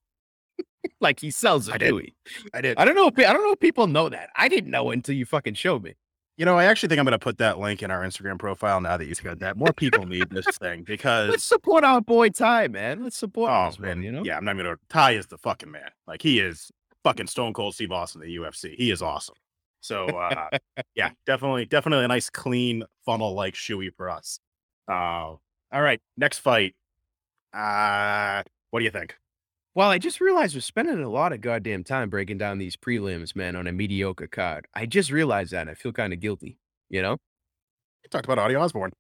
(laughs) like he sells a I shoey. Did. I did. I don't know if I don't know if people know that. I didn't know until you fucking showed me. You know, I actually think I'm going to put that link in our Instagram profile now that you said that. More people need this (laughs) thing because let's support our boy Ty, man. Let's support. Oh man, one, you know. Yeah, I'm not going to. Ty is the fucking man. Like he is fucking Stone Cold Steve Austin in the UFC. He is awesome. So uh, yeah, (laughs) definitely, definitely a nice clean funnel like shoey for us. Uh, all right, next fight. Uh, what do you think? Well, I just realized we're spending a lot of goddamn time breaking down these prelims, man, on a mediocre card. I just realized that. I feel kind of guilty, you know? You talked about Odi Osbourne.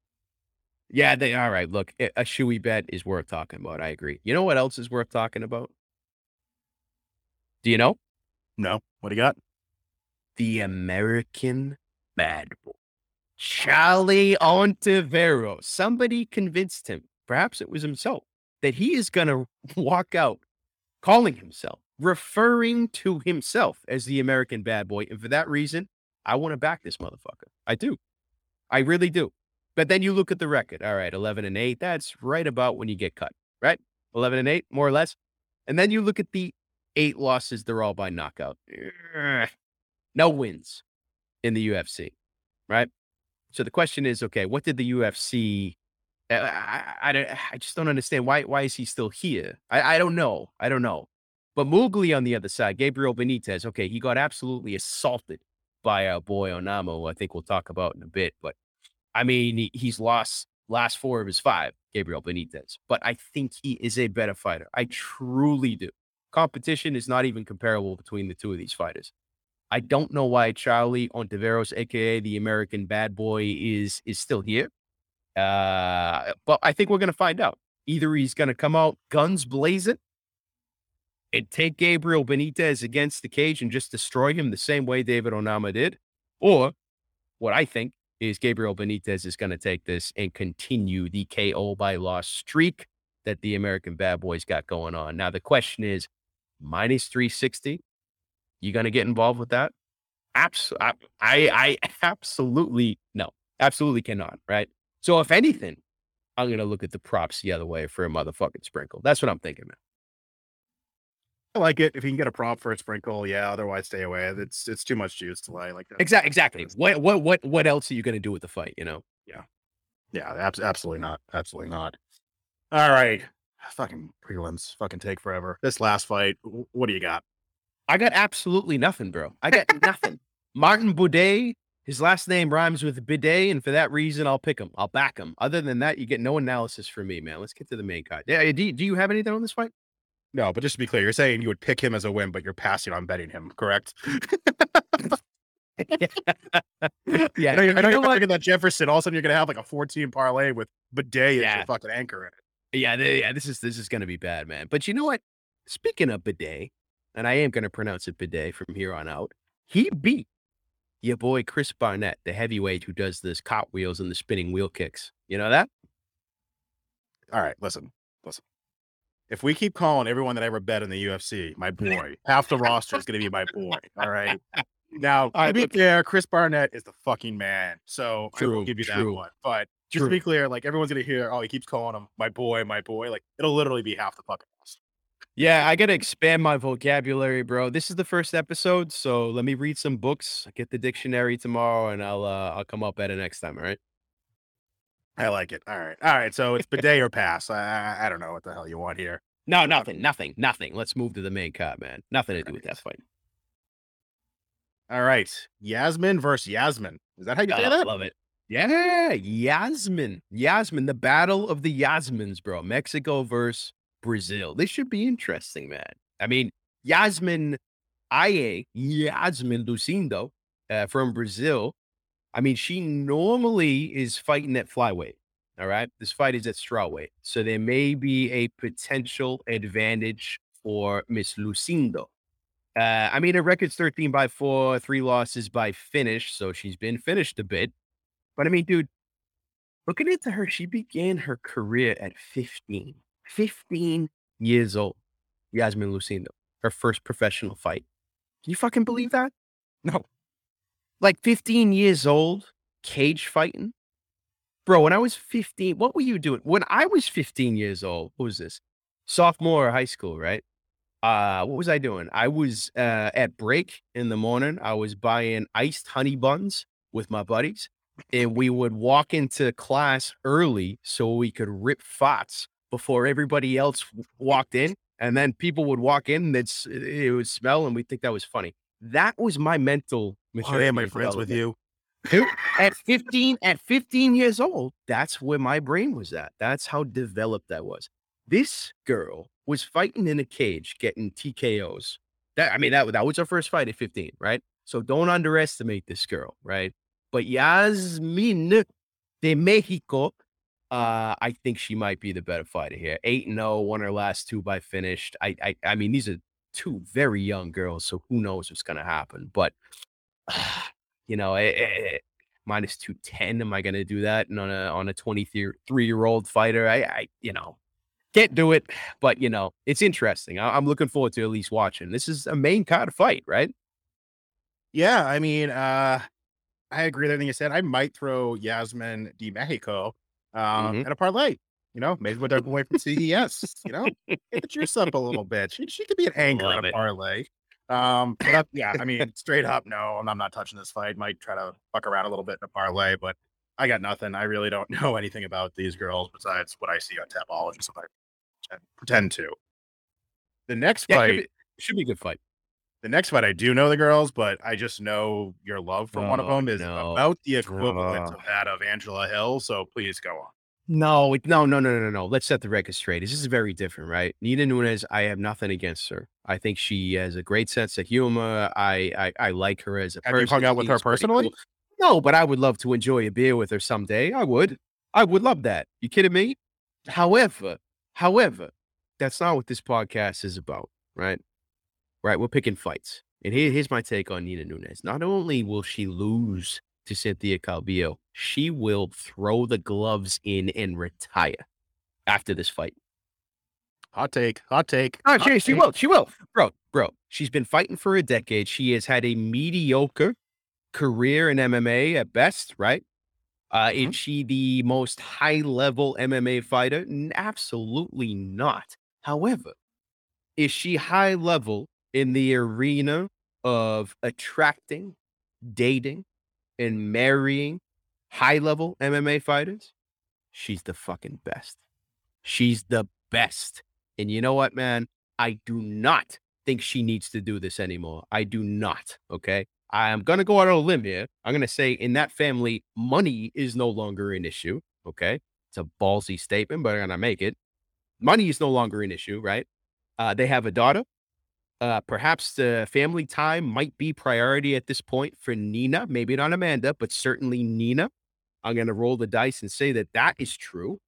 Yeah, they all right. Look, a shoey bet is worth talking about. I agree. You know what else is worth talking about? Do you know? No. What do you got? The American Bad Boy. Charlie Ontiveros. Somebody convinced him, perhaps it was himself, that he is going (laughs) to walk out calling himself, referring to himself as the American bad boy. And for that reason, I want to back this motherfucker. I do. I really do. But then you look at the record. All right, 11 and 8. That's right about when you get cut, right? 11 and 8, more or less. And then you look at the eight losses, they're all by knockout. No wins in the UFC, right? So the question is okay, what did the UFC I, I, I, just don't understand why why is he still here? I, I don't know. I don't know. But Mowgli on the other side, Gabriel Benitez, okay, he got absolutely assaulted by our boy Onama, I think we'll talk about in a bit. But I mean, he, he's lost last four of his five, Gabriel Benitez. But I think he is a better fighter. I truly do. Competition is not even comparable between the two of these fighters. I don't know why Charlie Ontiveros, aka the American bad boy, is is still here. Uh, but I think we're going to find out. Either he's going to come out guns blazing and take Gabriel Benitez against the cage and just destroy him the same way David Onama did, or what I think is Gabriel Benitez is going to take this and continue the KO by loss streak that the American Bad Boys got going on. Now the question is, minus 360, you going to get involved with that? Absolutely, I, I (laughs) absolutely no, absolutely cannot. Right? So if anything, I'm gonna look at the props the other way for a motherfucking sprinkle. That's what I'm thinking, man. I like it. If you can get a prop for a sprinkle, yeah. Otherwise, stay away. It's it's too much juice to lay like that. Exactly. Exactly. What what what what else are you gonna do with the fight? You know? Yeah. Yeah. Ab- absolutely not. Absolutely not. All right. Fucking prelims. Fucking take forever. This last fight, what do you got? I got absolutely nothing, bro. I got (laughs) nothing. Martin Buday, his last name rhymes with bidet, and for that reason, I'll pick him. I'll back him. Other than that, you get no analysis from me, man. Let's get to the main card. Yeah, do, do you have anything on this fight? No, but just to be clear, you're saying you would pick him as a win, but you're passing on betting him, correct? (laughs) yeah, I know, you're, I know you know you're what? thinking that Jefferson. All of a sudden, you're gonna have like a 14 parlay with bidet as Yeah. your fucking anchor in it. Yeah, th- yeah, this is this is gonna be bad, man. But you know what? Speaking of bidet, and I am gonna pronounce it bidet from here on out. He beat your boy Chris Barnett, the heavyweight who does this cartwheels and the spinning wheel kicks. You know that? All right, listen, listen. If we keep calling everyone that ever bet in the UFC my boy, half the roster is gonna be my boy. All right. Now, All to be fair, Chris Barnett is the fucking man. So I will give you that one. But just true. to be clear, like everyone's gonna hear, oh, he keeps calling him my boy, my boy. Like it'll literally be half the fucking. Yeah, I gotta expand my vocabulary, bro. This is the first episode, so let me read some books, get the dictionary tomorrow, and I'll uh I'll come up better next time, all right? I like it. All right. All right. So it's bidet or pass. I, I I don't know what the hell you want here. No, nothing, nothing, nothing. Let's move to the main card, man. Nothing to do with that fight. All right. Yasmin versus Yasmin. Is that how you say Oh, that? love it. Yeah, Yasmin. Yasmin, the battle of the Yasmins, bro. Mexico versus Brazil. This should be interesting, man. I mean, Yasmin Aye, Yasmin Lucindo uh, from Brazil. I mean, she normally is fighting at flyweight. All right. This fight is at strawweight. So there may be a potential advantage for Miss Lucindo. Uh, I mean, her record's 13 by four, three losses by finish. So she's been finished a bit. But I mean, dude, looking into her, she began her career at 15. 15 years old. Yasmin Lucindo, her first professional fight. Can you fucking believe that? No. Like 15 years old, cage fighting. Bro, when I was 15, what were you doing? When I was 15 years old, what was this? Sophomore high school, right? Uh, what was I doing? I was uh, at break in the morning. I was buying iced honey buns with my buddies, and we would walk into class early so we could rip farts before everybody else walked in. And then people would walk in, and it's, it would smell, and we think that was funny. That was my mental. Oh, maturity yeah, my friends with you. (laughs) At 15 at 15 years old that's where my brain was at that's how developed i was this girl was fighting in a cage getting tkos that i mean that, that was her first fight at 15 right so don't underestimate this girl right but yasmin de mexico uh i think she might be the better fighter here 8 and 0 won her last two by finished i i, I mean these are two very young girls so who knows what's gonna happen but (sighs) you know, eh, eh, eh, minus 210. Am I going to do that and on a on a 23 year old fighter? I, I, you know, can't do it. But you know, it's interesting. I, I'm looking forward to at least watching. This is a main card fight, right? Yeah, I mean, uh, I agree with everything you said. I might throw Yasmin de Mexico um, Mhm. at a parlay. You know, maybe with our away from CES. You know, get the juice up a little bit. She, she could be an anchor Love in a it. parlay. Um, but I- yeah, I mean, straight up, no, I'm, I'm not touching this fight. Might try to fuck around a little bit in a parlay, but I got nothing. I really don't (laughs) know anything about these girls besides what I see on Tapology. So I pretend- pretend to. The next Yeah, fight. should, be, should be a good fight. The next fight, I do know the girls, but I just know your love for one of Oh, them is no. about the equivalent Oh. of that of Angela Hill. So please go on. No, no, no, no, no, no. Let's set the record straight. This is very different, right? Nina Nunes, I have nothing against her. I think she has a great sense of humor. I I, I like her as a Have person. you hung out with her personally? cool. No, but I would love to enjoy a beer with her someday. I would. I would love that. You kidding me? However, however, that's not what this podcast is about, right? Right, we're picking fights. And here, here's my take on Nina Nunes. Not only will she lose to Cynthia Calvillo, she will throw the gloves in and retire after this fight. Hot take. Hot take. Oh, hot she, she take. will. She will. Bro, bro, she's been fighting for a decade. She has had a mediocre career in MMA at best, right? Uh, Mhm. Is she the most high level MMA fighter? Absolutely not. However, is she high level in the arena of attracting, dating, and marrying high level MMA fighters? She's the fucking best. She's the best. And you know what, man? I do not think she needs to do this anymore. I do not. Okay. I'm going to go out on a limb here. I'm going to say in that family, money is no longer an issue. Okay. It's a ballsy statement, but I'm going to make it. Money is no longer an issue, right? Uh, they have a daughter. Uh, perhaps the family time might be priority at this point for Nina. Maybe not Amanda, but certainly Nina. I'm going to roll the dice and say that that is true.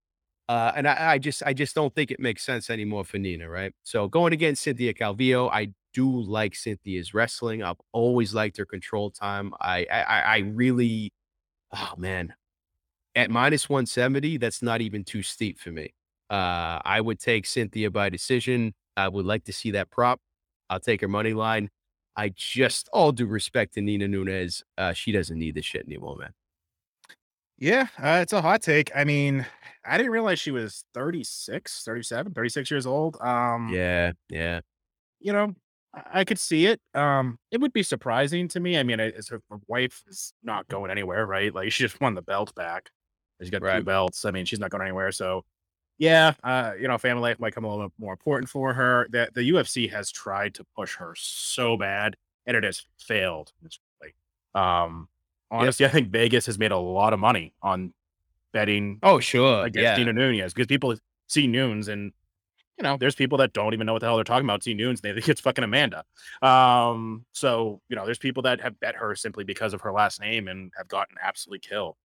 Uh, and I, I, just, I just don't think it makes sense anymore for Nina, right? So going against Cynthia Calvillo, I do like Cynthia's wrestling. I've always liked her control time. I, I, I really, oh man, at minus 170, that's not even too steep for me. Uh, I would take Cynthia by decision. I would like to see that prop. I'll take her money line. I just, all due respect to Nina Nunes, uh, she doesn't need this shit anymore, man. Yeah, uh, it's a hot take. I mean, I didn't realize she was 36, 37, 36 years old. Um, yeah, yeah. You know, I, I could see it. Um, it would be surprising to me. I mean, as her, her wife is not going anywhere, right? Like she just won the belt back. She's got right. two belts. I mean, she's not going anywhere. So, yeah, uh, you know, family life might come a little bit more important for her. That the UFC has tried to push her so bad, and it has failed. Like, um, honestly, yep. I think Vegas has made a lot of money on betting. Oh, sure, against yeah. Nina Nunes because people see Nunes and you know, there's people that don't even know what the hell they're talking about. See Nunes, they think it's fucking Amanda. Um, so you know, there's people that have bet her simply because of her last name and have gotten absolutely killed.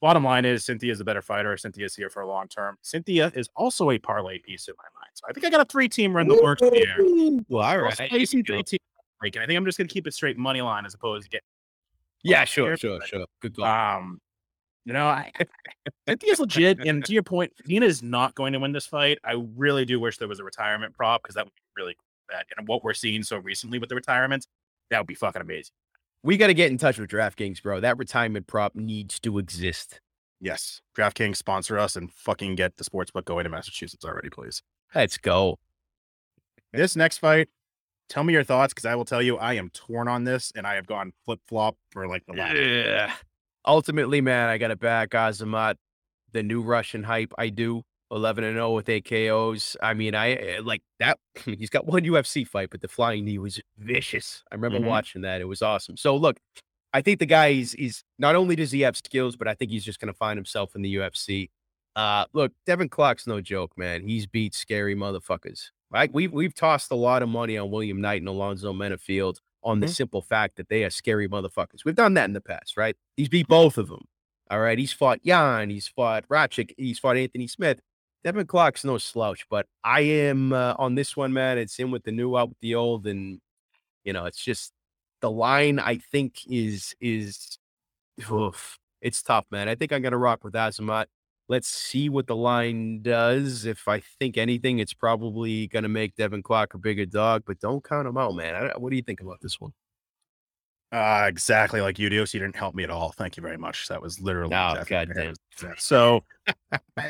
Bottom line is Cynthia is a better fighter. Cynthia's here for a long term. Cynthia is also a parlay piece in my mind. So I think I got a three team run the works here. Well, all right. Three team breaking. I think I'm just gonna keep it straight money line as opposed to get. Yeah, sure, sure, sure. Good call. Um, you know, I, (laughs) it's legit. And to your point, Nina is not going to win this fight. I really do wish there was a retirement prop because that would be really bad. And what we're seeing so recently with the retirements, that would be fucking amazing. We got to get in touch with DraftKings, bro. That retirement prop needs to exist. Yes. DraftKings sponsor us and fucking get the sports book going to Massachusetts already, please. Let's go. This next fight, tell me your thoughts because I will tell you I am torn on this and I have gone flip flop for like the last Yeah. ultimately, man, I got to back Azamat, the new Russian hype. I do 11 and 0 with AKOs. I mean, I eh, like that. (laughs) He's got one UFC fight, but the flying knee was vicious. I remember mm-hmm. watching that. It was awesome. So, look, I think the guy is, is not only does he have skills, but I think he's just going to find himself in the UFC. Uh, look, Devin Clark's no joke, man. He's beat scary motherfuckers. Right? We've we've tossed a lot of money on William Knight and Alonzo Menifield on the mm-hmm. simple fact that they are scary motherfuckers. We've done that in the past, right? He's beat both of them. All right. He's fought Yan, he's fought Rakic, he's fought Anthony Smith. Devin Clark's no slouch, but I am uh, on this one, man. It's in with the new, out with the old, and you know, it's just the line. I think is is oof, it's tough, man. I think I'm gonna rock with Azamat. Let's see what the line does. If I think anything, it's probably going to make Devin Clark a bigger dog, but don't count him out, man. what do you think about this one? Uh, exactly like you do. So you didn't help me at all. Thank you very much. That was literally. No, God damn. So, (laughs)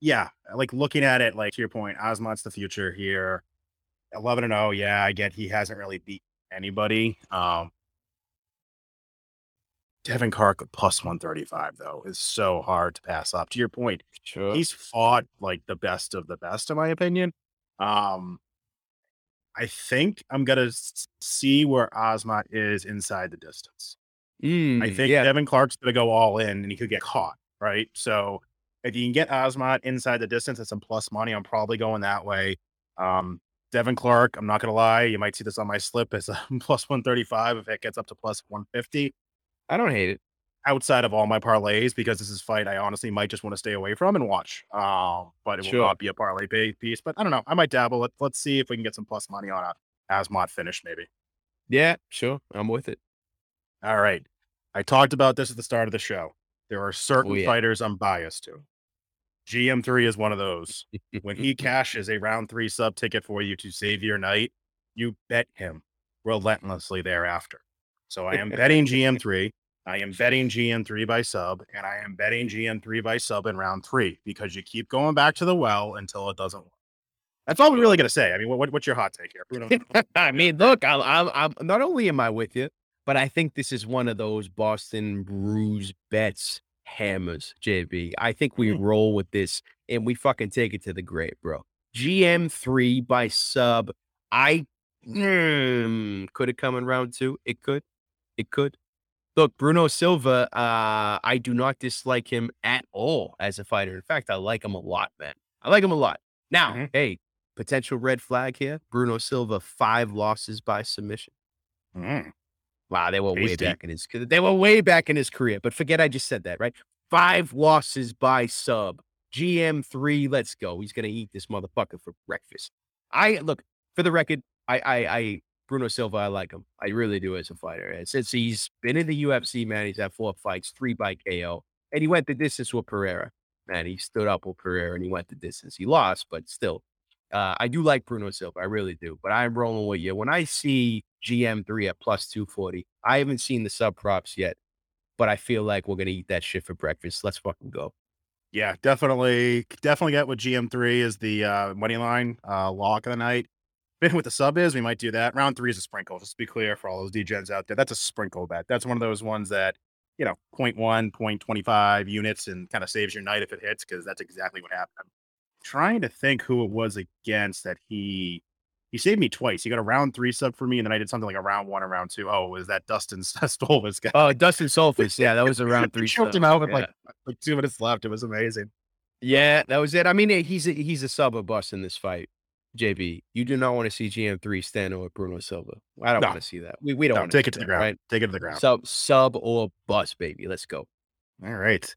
yeah, like looking at it, like to your point, Azamat's the future here. 11 and 0. Yeah, I get he hasn't really beat anybody. Um, Devin Clark plus 135 though is so hard to pass up. To your point, sure. he's fought like the best of the best, in my opinion. Um, I think I'm gonna see where Azamat is inside the distance. Mm, I think yeah. Devin Clark's gonna go all in, and he could get caught. Right, so if you can get Azamat inside the distance at some plus money, I'm probably going that way. Um, Devin Clark, I'm not gonna lie, you might see this on my slip as a (laughs) plus 135 if it gets up to plus 150. I don't hate it. Outside of all my parlays, because this is fight I honestly might just want to stay away from and watch. Um, but it will not be a parlay piece. But I don't know. I might dabble. Let, let's see if we can get some plus money on a Azamat finish, maybe. Yeah, sure. I'm with it. All right. I talked about this at the start of the show. There are certain oh, yeah. fighters I'm biased to. GM3 is one of those. (laughs) when he cashes a round three sub ticket for you to save your night, you bet him relentlessly thereafter. So I am betting (laughs) GM3. I am betting GM3 by sub, and I am betting GM3 by sub in round three because you keep going back to the well until it doesn't work. That's all we're really gonna say. I mean, what, what's your hot take here? (laughs) I mean, look, I'm, I'm, I'm not only am I with you, but I think this is one of those Boston Brews bets hammers, JB. I think we Mm. roll with this and we fucking take it to the grave, bro. GM3 by sub. I mm, could it come in round two? It could. It could. Look, Bruno Silva, uh, I do not dislike him at all as a fighter. In fact, I like him a lot, man. I like him a lot. Now, Mhm. hey, potential red flag here. Bruno Silva, five losses by submission. Mm. Wow, they were way Tasty. back in his they were way back in his career. But forget I just said that, right? Five losses by sub. GM three, let's go. He's gonna eat this motherfucker for breakfast. I look for the record. I I, I Bruno Silva, I like him. I really do as a fighter. And Since he's been in the UFC, man, he's had four fights, three by KO, and he went the distance with Pereira. Man, he stood up with Pereira and he went the distance. He lost, but still, uh, I do like Bruno Silva. I really do. But I'm rolling with you. When I see GM3 at plus 240, I haven't seen the sub props yet, but I feel like we're going to eat that shit for breakfast. Let's fucking go. Yeah, definitely, definitely get what GM3 is the uh, money line uh, lock of the night. Been (laughs) with the sub is, we might do that. Round three is a sprinkle. Just to be clear for all those DGens out there, that's a sprinkle bet. That's one of those ones that you know, 0.1, 0.25 units and kind of saves your night if it hits because that's exactly what happened. I'm trying to think who it was against that he he saved me twice. He got a round three sub for me, and then I did something like a round one and round two. Oh, was that Dustin (laughs) Stoltzfus guy? Oh, Dustin Stoltzfus. Yeah, that was a round (laughs) three. Choked him out with Yeah. like like two minutes left. It was amazing. Yeah, that was it. I mean, he's a, he's a sub or bust in this fight. JB, you do not want to see GM3 stand with Bruno Silva. I don't No. want to see that. We, we don't No, take it to the ground. Right? Take it to the ground. Sub, sub or bust, baby. Let's go. All right.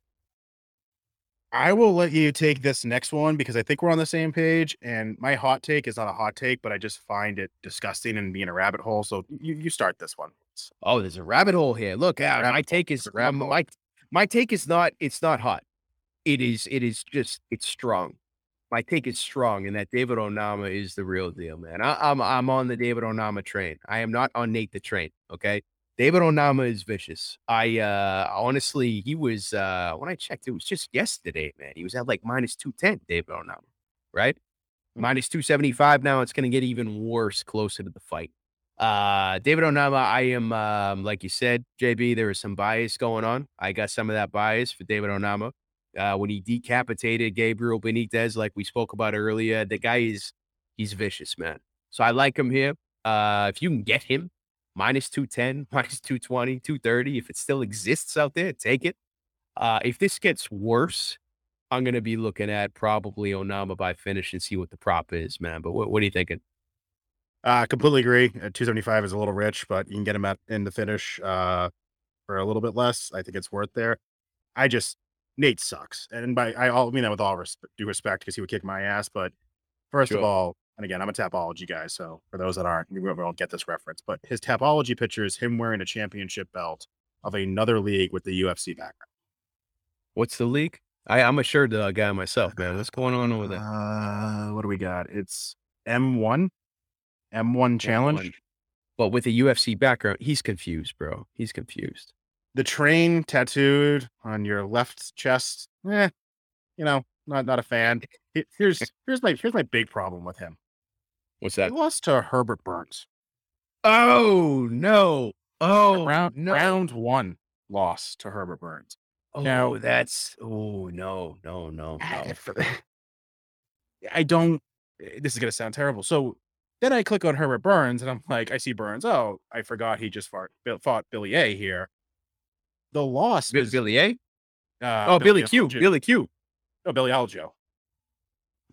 I will let you take this next one because I think we're on the same page. And my hot take is not a hot take, but I just find it disgusting and being a rabbit hole. So you, you start this one. Oh, there's a rabbit hole here. Look, uh, my take is It's a rabbit um, my my take is not it's not hot. It is it is just it's strong. My take is strong, and that David Onama is the real deal, man. I, I'm I'm on the David Onama train. I am not on Nate the train. Okay, David Onama is vicious. I uh honestly, he was uh when I checked, it was just yesterday, man. He was at like minus two ten. David Onama, right? Minus two seventy five. Now it's going to get even worse closer to the fight. Uh, David Onama, I am, um, like you said, JB, there is some bias going on. I got some of that bias for David Onama. Uh, when he decapitated Gabriel Benitez, like we spoke about earlier, the guy is, he's vicious, man. So I like him here. Uh, if you can get him minus 210, (laughs) minus 220, 230, if it still exists out there, take it. Uh, if this gets worse, I'm going to be looking at probably Onama by finish and see what the prop is, man. But what, what are you thinking? Uh, completely agree. Uh, 275 is a little rich, but you can get him at in the finish uh, for a little bit less. I think it's worth there. I just Nate sucks, and by I all mean that with all res- due respect because he would kick my ass. But first of all, and again, I'm a tapology guy, so for those that aren't, we won't get this reference. But his tapology picture is him wearing a championship belt of another league with the UFC background. What's the league? I, I'm a shirt uh, guy myself, man. What's going on over there? Uh, what do we got? It's M1, M1 challenge. But with a UFC background, he's confused, bro. He's confused. the train tattooed on your left chest. Eh, you know, not not a fan. Here's here's my here's my big problem with him. What's He that? lost to Herbert Burns. Oh no! Oh round no! round one loss to Herbert Burns. oh, now- that's oh no no no no. (laughs) I don't. eh, This is gonna sound terrible. So then I click on Herbert Burns and I'm like, I see Burns. Oh, I forgot he just fought, fought Billy A here. The loss Bi- was Billy A. uh, Oh, Billy Q. Algeo. Billy Q. No, Billy Algeo.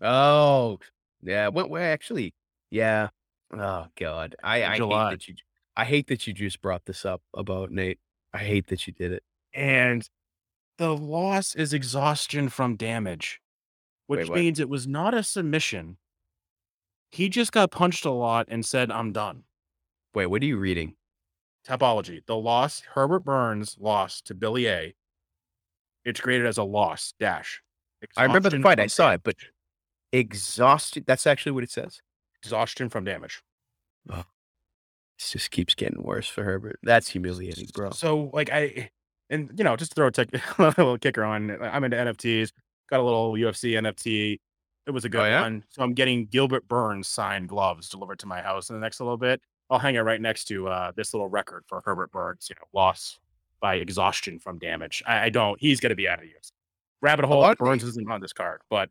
Oh yeah. What? Where actually? Yeah. Oh god. I I July. hate that you. I hate that you just brought this up about Nate. I hate that you did it. and the loss is exhaustion from damage, which Wait, means it was not a submission. He just got punched a lot and said, I'm done. Wait, what are you reading? Tapology. The loss, Herbert Burns lost to Billy A. It's graded as a loss, dash. I remember the fight, I saw it, but-. Exhausted. That's actually what it says. Exhaustion from damage. This just keeps getting worse for Herbert. That's humiliating, bro. So, like, I, and you know, just throw a, tech, (laughs) a little kicker on, I'm into NFTs, got a little UFC NFT. It was a good Oh, yeah? one. So I'm getting Gilbert Burns signed gloves delivered to my house in the next little bit. I'll hang it right next to uh, this little record for Herbert Burns, you know, loss by exhaustion from damage. I, I don't. He's going to be out of use. Rabbit hole Burns isn't on this card, but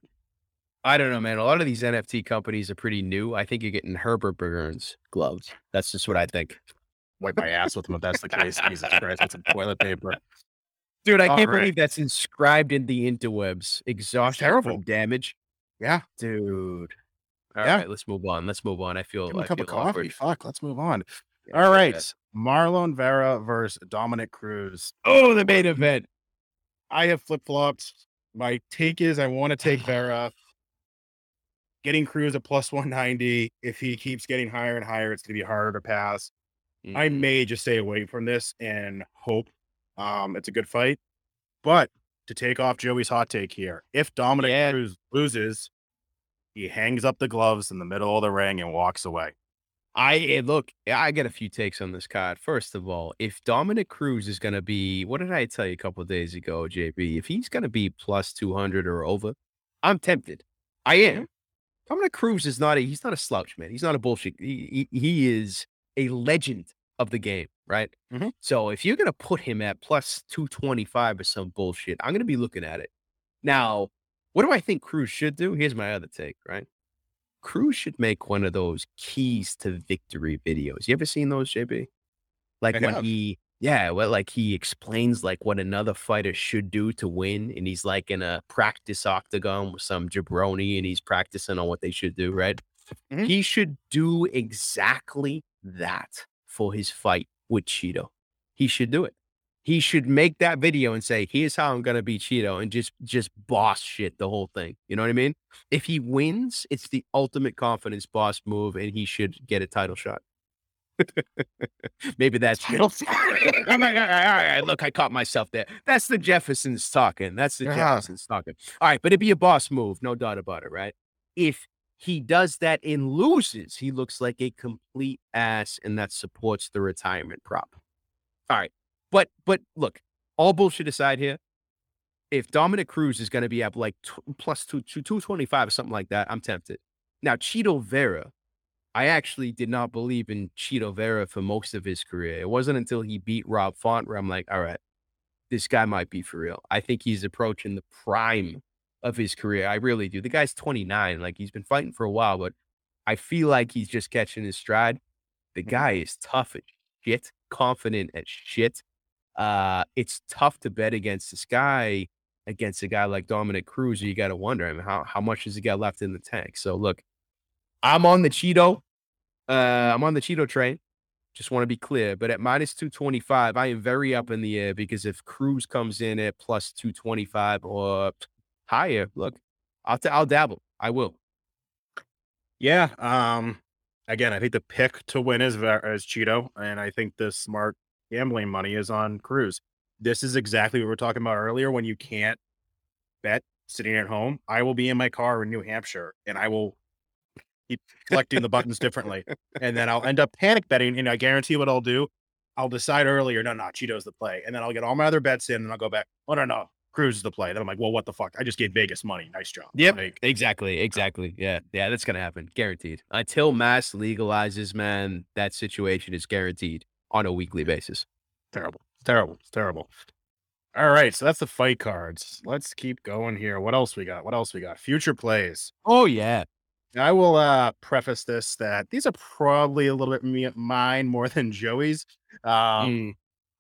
I don't know, man. A lot of these NFT companies are pretty new. I think you're getting Herbert Burns gloves. That's just what I think. wipe my ass with them if that's the case. Jesus Christ, that's some toilet paper. Dude, I All can't right. believe that's inscribed in the interwebs. Exhaustion terrible. from damage. Yeah, Dude. All right, Yeah. let's move on. Let's move on. I feel like a cup of coffee. awkward. Fuck, let's move on. Yeah, All yeah. Marlon Vera versus Dominick Cruz. Oh, the main event. I have flip flopped. My take is I want to take Vera. Getting Cruz at plus 190. If he keeps getting higher and higher, it's going to be harder to pass. I Mhm. may just stay away from this and hope um, it's a good fight. But to take off Joey's hot take here, if Dominick Yeah. Cruz loses, he hangs up the gloves in the middle of the ring and walks away. I eh, look, I get a few takes on this card. First of all, if Dominick Cruz is going to be, what did I tell you a couple of days ago, JB? If he's going to be plus 200 or over, I'm tempted. I am. Dominick Cruz is not a, he's not a slouch, man. He's not a bullshit. He, he, he is a legend of the game, right? Mhm. So if you're going to put him at plus 225 or some bullshit, I'm going to be looking at it. Now, what do I think Cruz should do? Here's my other take, right? Cruz should make one of those keys to victory videos. You ever seen those, JB? Like I when have. he, yeah, well, like he explains like what another fighter should do to win, and he's like in a practice octagon with some jabroni, and he's practicing on what they should do, right? Mhm. He should do exactly that for his fight with Chito. He should do it. He should make that video and say, "Here's how I'm gonna beat Chito," and just just boss shit the whole thing. You know what I mean? If he wins, it's the ultimate confidence boss move, and he should get a title shot. (laughs) Maybe that's Title (laughs) I'm like, all right, all right, look, I caught myself there. That's the Jeffersons talking. That's the Yeah. Jeffersons talking. All right, but it'd be a boss move, no doubt about it, right? If he does that and loses, he looks like a complete ass, and that supports the retirement prop. All right, but but look, all bullshit aside here. If Dominick Cruz is going to be up like tw- plus two, two, 225 or something like that, I'm tempted. Now, Chito Vera, I actually did not believe in Chito Vera for most of his career. It wasn't until he beat Rob Font where I'm like, all right, this guy might be for real. I think he's approaching the prime of his career. I really do. The guy's 29. Like he's been fighting for a while, but I feel like he's just catching his stride. The Mhm. guy is tough as shit, confident as shit. Uh, it's tough to bet against this guy, against a guy like Dominick Cruz. You got to wonder, I mean, how, how much has he got left in the tank? So look, I'm on the Chito. Uh, I'm on the Chito train. Just want to be clear. But at minus 225, I am very up in the air because if Cruz comes in at plus 225 or higher, look, I'll, t- I'll dabble. I will. Yeah. Um. Again, I think the pick to win is is Chito, and I think the smart gambling money is on Cruz. This is exactly what we were talking about earlier. When you can't bet sitting at home, I will be in my car in New Hampshire, and I will keep collecting the buttons differently, and then I'll end up panic betting. And I guarantee what I'll do, I'll decide earlier, no, no, Chito's the play, and then I'll get all my other bets in, and I'll go back. Oh no, no, Cruz is the play. Then I'm like, well, what the fuck? I just gave Vegas money. Nice job. Yep. Like, Exactly. Exactly. Yeah. Yeah. That's going to happen. Guaranteed. Until mass legalizes, man, that situation is guaranteed on a weekly basis. terrible. It's terrible. It's terrible. All right, so that's the fight cards. Let's keep going here. What else we got? What else we got? Future plays. Oh, yeah. I will uh preface this that these are probably a little bit me mine more than Joey's. Um, Mm.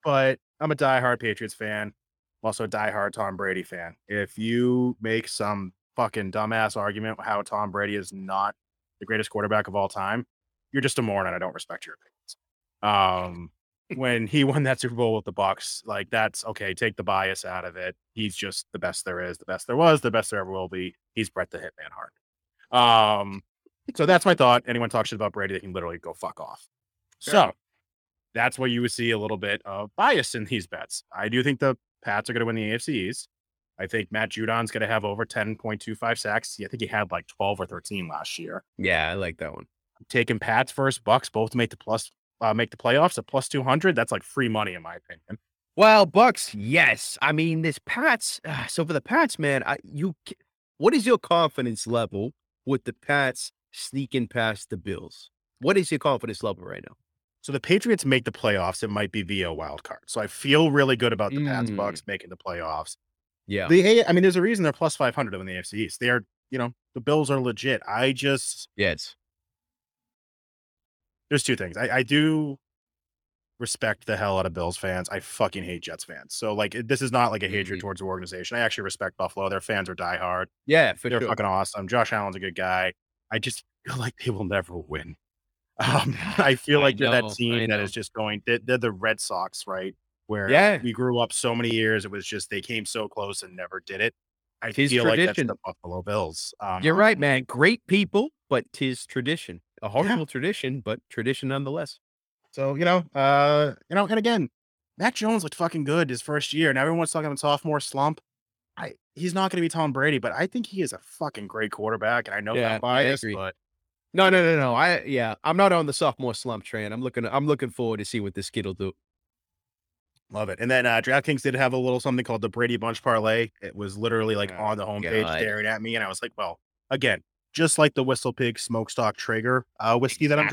but I'm a diehard Patriots fan. I'm also a diehard Tom Brady fan. If you make some fucking dumbass argument how Tom Brady is not the greatest quarterback of all time, you're just a moron and I don't respect your opinions. Um when he (laughs) won that Super Bowl with the Bucs, like that's okay, take the bias out of it. He's just the best there is, the best there was, the best there ever will be. He's Bret the Hitman Hart. Um so that's my thought. Anyone talks shit about Brady, they can literally go fuck off. Fair So enough. that's where you would see a little bit of bias in these bets. I do think the Pats are going to win the AFC East. I think Matt Judon's going to have over 10.25 sacks. I think he had like 12 or 13 last year. Yeah. I like that one. I'm taking Pats versus Bucs both to make the plus uh, make the playoffs at plus 200. That's like free money in my opinion. Well, Bucs, yes. I mean, this Pats. Uh, so for the Pats, man, I, you, what is your confidence level with the Pats sneaking past the Bills? What is your confidence level right now? So the Patriots make the playoffs. It might be via wild card. So I feel really good about the Pats Mm. Bucs making the playoffs. Yeah. The I mean, there's a reason they're plus 500 in the AFC East. They are, you know, the Bills are legit. I just Yeah. It's there's two things. I, I do respect the hell out of Bills fans. I fucking hate Jets fans. So like this is not like a hatred Mhm. towards the organization. I actually respect Buffalo. Their fans are diehard. yeah, for They're sure. fucking awesome. Josh Allen's a good guy. I just (laughs) feel like they will never win. Um, (laughs) I (laughs) feel like they're know, that team I that is just going. They're, they're the Red Sox, right? Where Yeah. we grew up so many years. It was just they came so close and never did it. I Tis feel like that's the Buffalo Bills. Um, You're right, man. Great people, but tis tradition. A horrible tradition, but tradition nonetheless. So you know, uh, you know, and again, Mac Jones looked fucking good his first year, and everyone's talking about sophomore slump. I he's not going to be Tom Brady, but I think he is a fucking great quarterback, and I know Yeah, that bias, but No, no, no, no. I yeah, I'm not on the sophomore slump train. I'm looking I'm looking forward to see what this kid will do. love it. And then uh, DraftKings did have a little something called the Brady Bunch Parlay. It was literally like Oh, on the homepage God. staring at me, and I was like, well, again, just like the Whistle Pig Smokestock Traeger uh, whiskey that I'm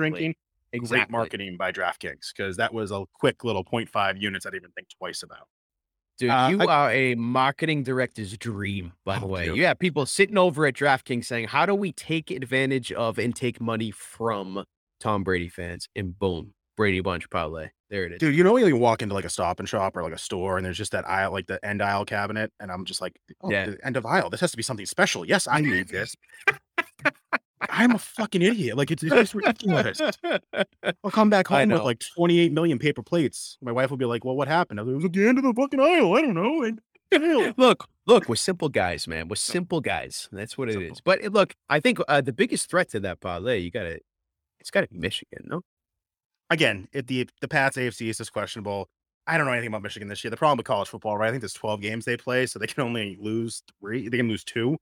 Exactly. Great marketing by DraftKings because that was a quick little 0.5 units I didn't even think twice about. Dude, Uh, you I- are a marketing director's dream, by the Oh, way. dude. You have people sitting over at DraftKings saying, How do we take advantage of and take money from Tom Brady fans? And boom, Brady Bunch parlay. There it is. Dude, you know when you walk into like a stop and shop or like a store and there's just that aisle, like the end aisle cabinet, and I'm just like, oh, Yeah. the end of aisle. This has to be something special. Yes, I need this. (laughs) I'm a fucking idiot. Like it's, it's just ridiculous. I'll come back home with like 28 million paper plates. My wife will be like, "Well, what happened?" I was like, it was at the end of the fucking aisle. I don't know. And (laughs) look, look, we're simple guys, man. We're simple guys. That's what it is. But uh, look, I think uh, the biggest threat to that parlay, you gotta it's gotta be Michigan, no? Again, if the the Pats AFC is questionable. I don't know anything about Michigan this year. The problem with college football, right? I think there's 12 games they play, so they can only lose three. They can lose two.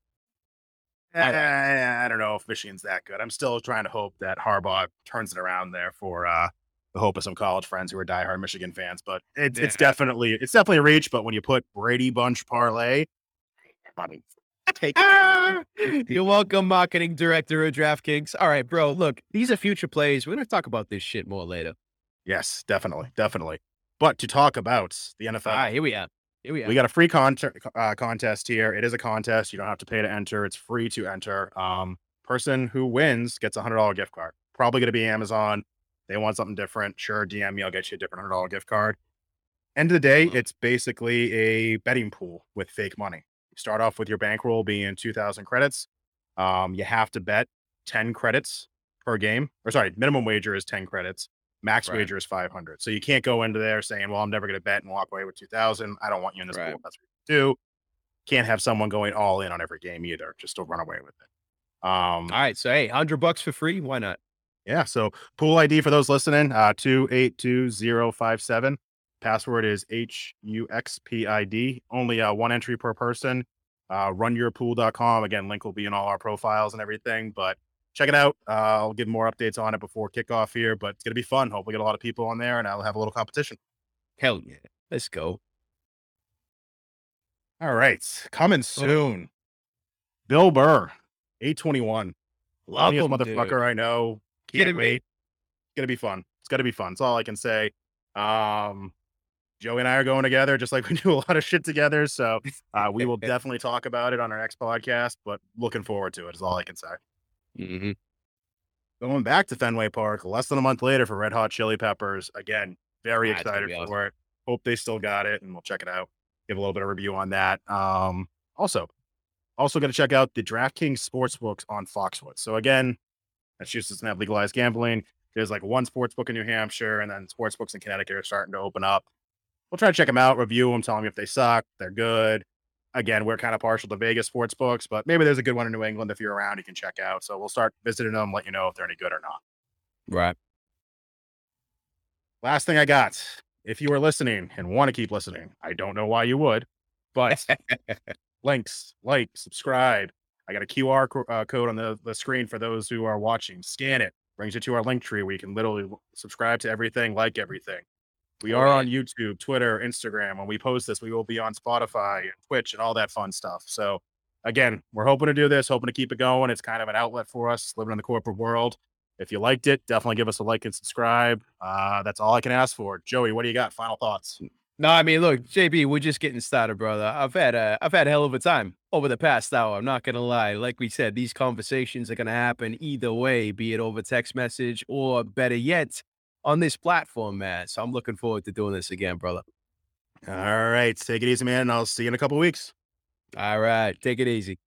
I. (laughs) I don't know if Michigan's that good. I'm still trying to hope that Harbaugh turns it around there for uh, the hope of some college friends who are diehard Michigan fans. But it's it's definitely it's definitely a reach. But when you put Brady Bunch parlay, money, take it. Ah, (laughs) You're welcome, marketing director of DraftKings. All right, bro. Look, these are future plays. We're gonna talk about this shit more later. Yes, definitely, definitely. But to talk about the NFL, Ah, here we are. Here we we got a free con- uh, contest here. It is a contest. You don't have to pay to enter. It's free to enter. Um, person who wins gets a hundred dollar gift card. Probably going to be Amazon. They want something different. Sure, DM me. I'll get you a different hundred dollar gift card. End of the day, it's basically a betting pool with fake money. You start off with your bankroll being two thousand credits. Um, you have to bet ten credits per game. Or sorry, minimum wager is ten credits. Max Right. wager is 500. So you can't go into there saying, well, I'm never going to bet and walk away with 2000. I don't want you in this Right. pool. That's what you do. Can't have someone going all in on every game either, just to run away with it. Um, All right, so hey, hundred bucks for free. Why not? yeah. So pool ID for those listening, uh, 282057. Password is HUXPID. Only uh, one entry per person. Uh, runyourpool.com. Again, link will be in all our profiles and everything, but check it out. Uh, I'll give more updates on it before kickoff here, but it's going to be fun. Hopefully, get a lot of people on there and I'll have a little competition. Hell yeah. Let's go. All right. Coming soon. Bill Burr, 821. Love him, dude. motherfucker I know. Can't me? wait. It's gonna be fun. It's gonna be fun. That's all I can say. Um, Joey and I are going together, just like (laughs) we do a lot of shit together. So uh, we will (laughs) definitely talk about it on our next podcast. But looking forward to it is all I can say. Hmm Going back to Fenway Park, less than a month later for Red Hot Chili Peppers. Again, very Ah, excited be for it. Hope they still got it, and we'll check it out. Give a little bit of review on that. Um, also, also going to check out the DraftKings sportsbooks on Foxwood. So again, Massachusetts doesn't have legalized gambling. There's like one sports book in New Hampshire, and then sportsbooks in Connecticut are starting to open up. We'll try to check them out, review them, tell them if they suck, they're good. Again, we're kind of partial to Vegas sports books, but maybe there's a good one in New England if you're around, you can check out. So we'll start visiting them, let you know if they're any good or not. Right. Last thing I got. If you are listening and want to keep listening, I don't know why you would, but (laughs) links, like, subscribe. I got a QR co- uh, code on the, the screen for those who are watching. Scan it, brings you to our Linktree where you can literally subscribe to everything, like everything. We are on YouTube, Twitter, Instagram. When we post this, we will be on Spotify and Twitch and all that fun stuff. So, again, we're hoping to do this, hoping to keep it going. It's kind of an outlet for us living in the corporate world. If you liked it, definitely give us a like and subscribe. Uh, that's all I can ask for. Joey, what do you got? Final thoughts? No, I mean, look, JB, we're just getting started, brother. I've had a, I've had a hell of a time over the past hour. I'm not gonna lie. Like we said, these conversations are gonna happen either way, be it over text message or better yet, on this platform, man. So I'm looking forward to doing this again, brother. All right, take it easy, man. I'll see you in a couple weeks. All right, take it easy.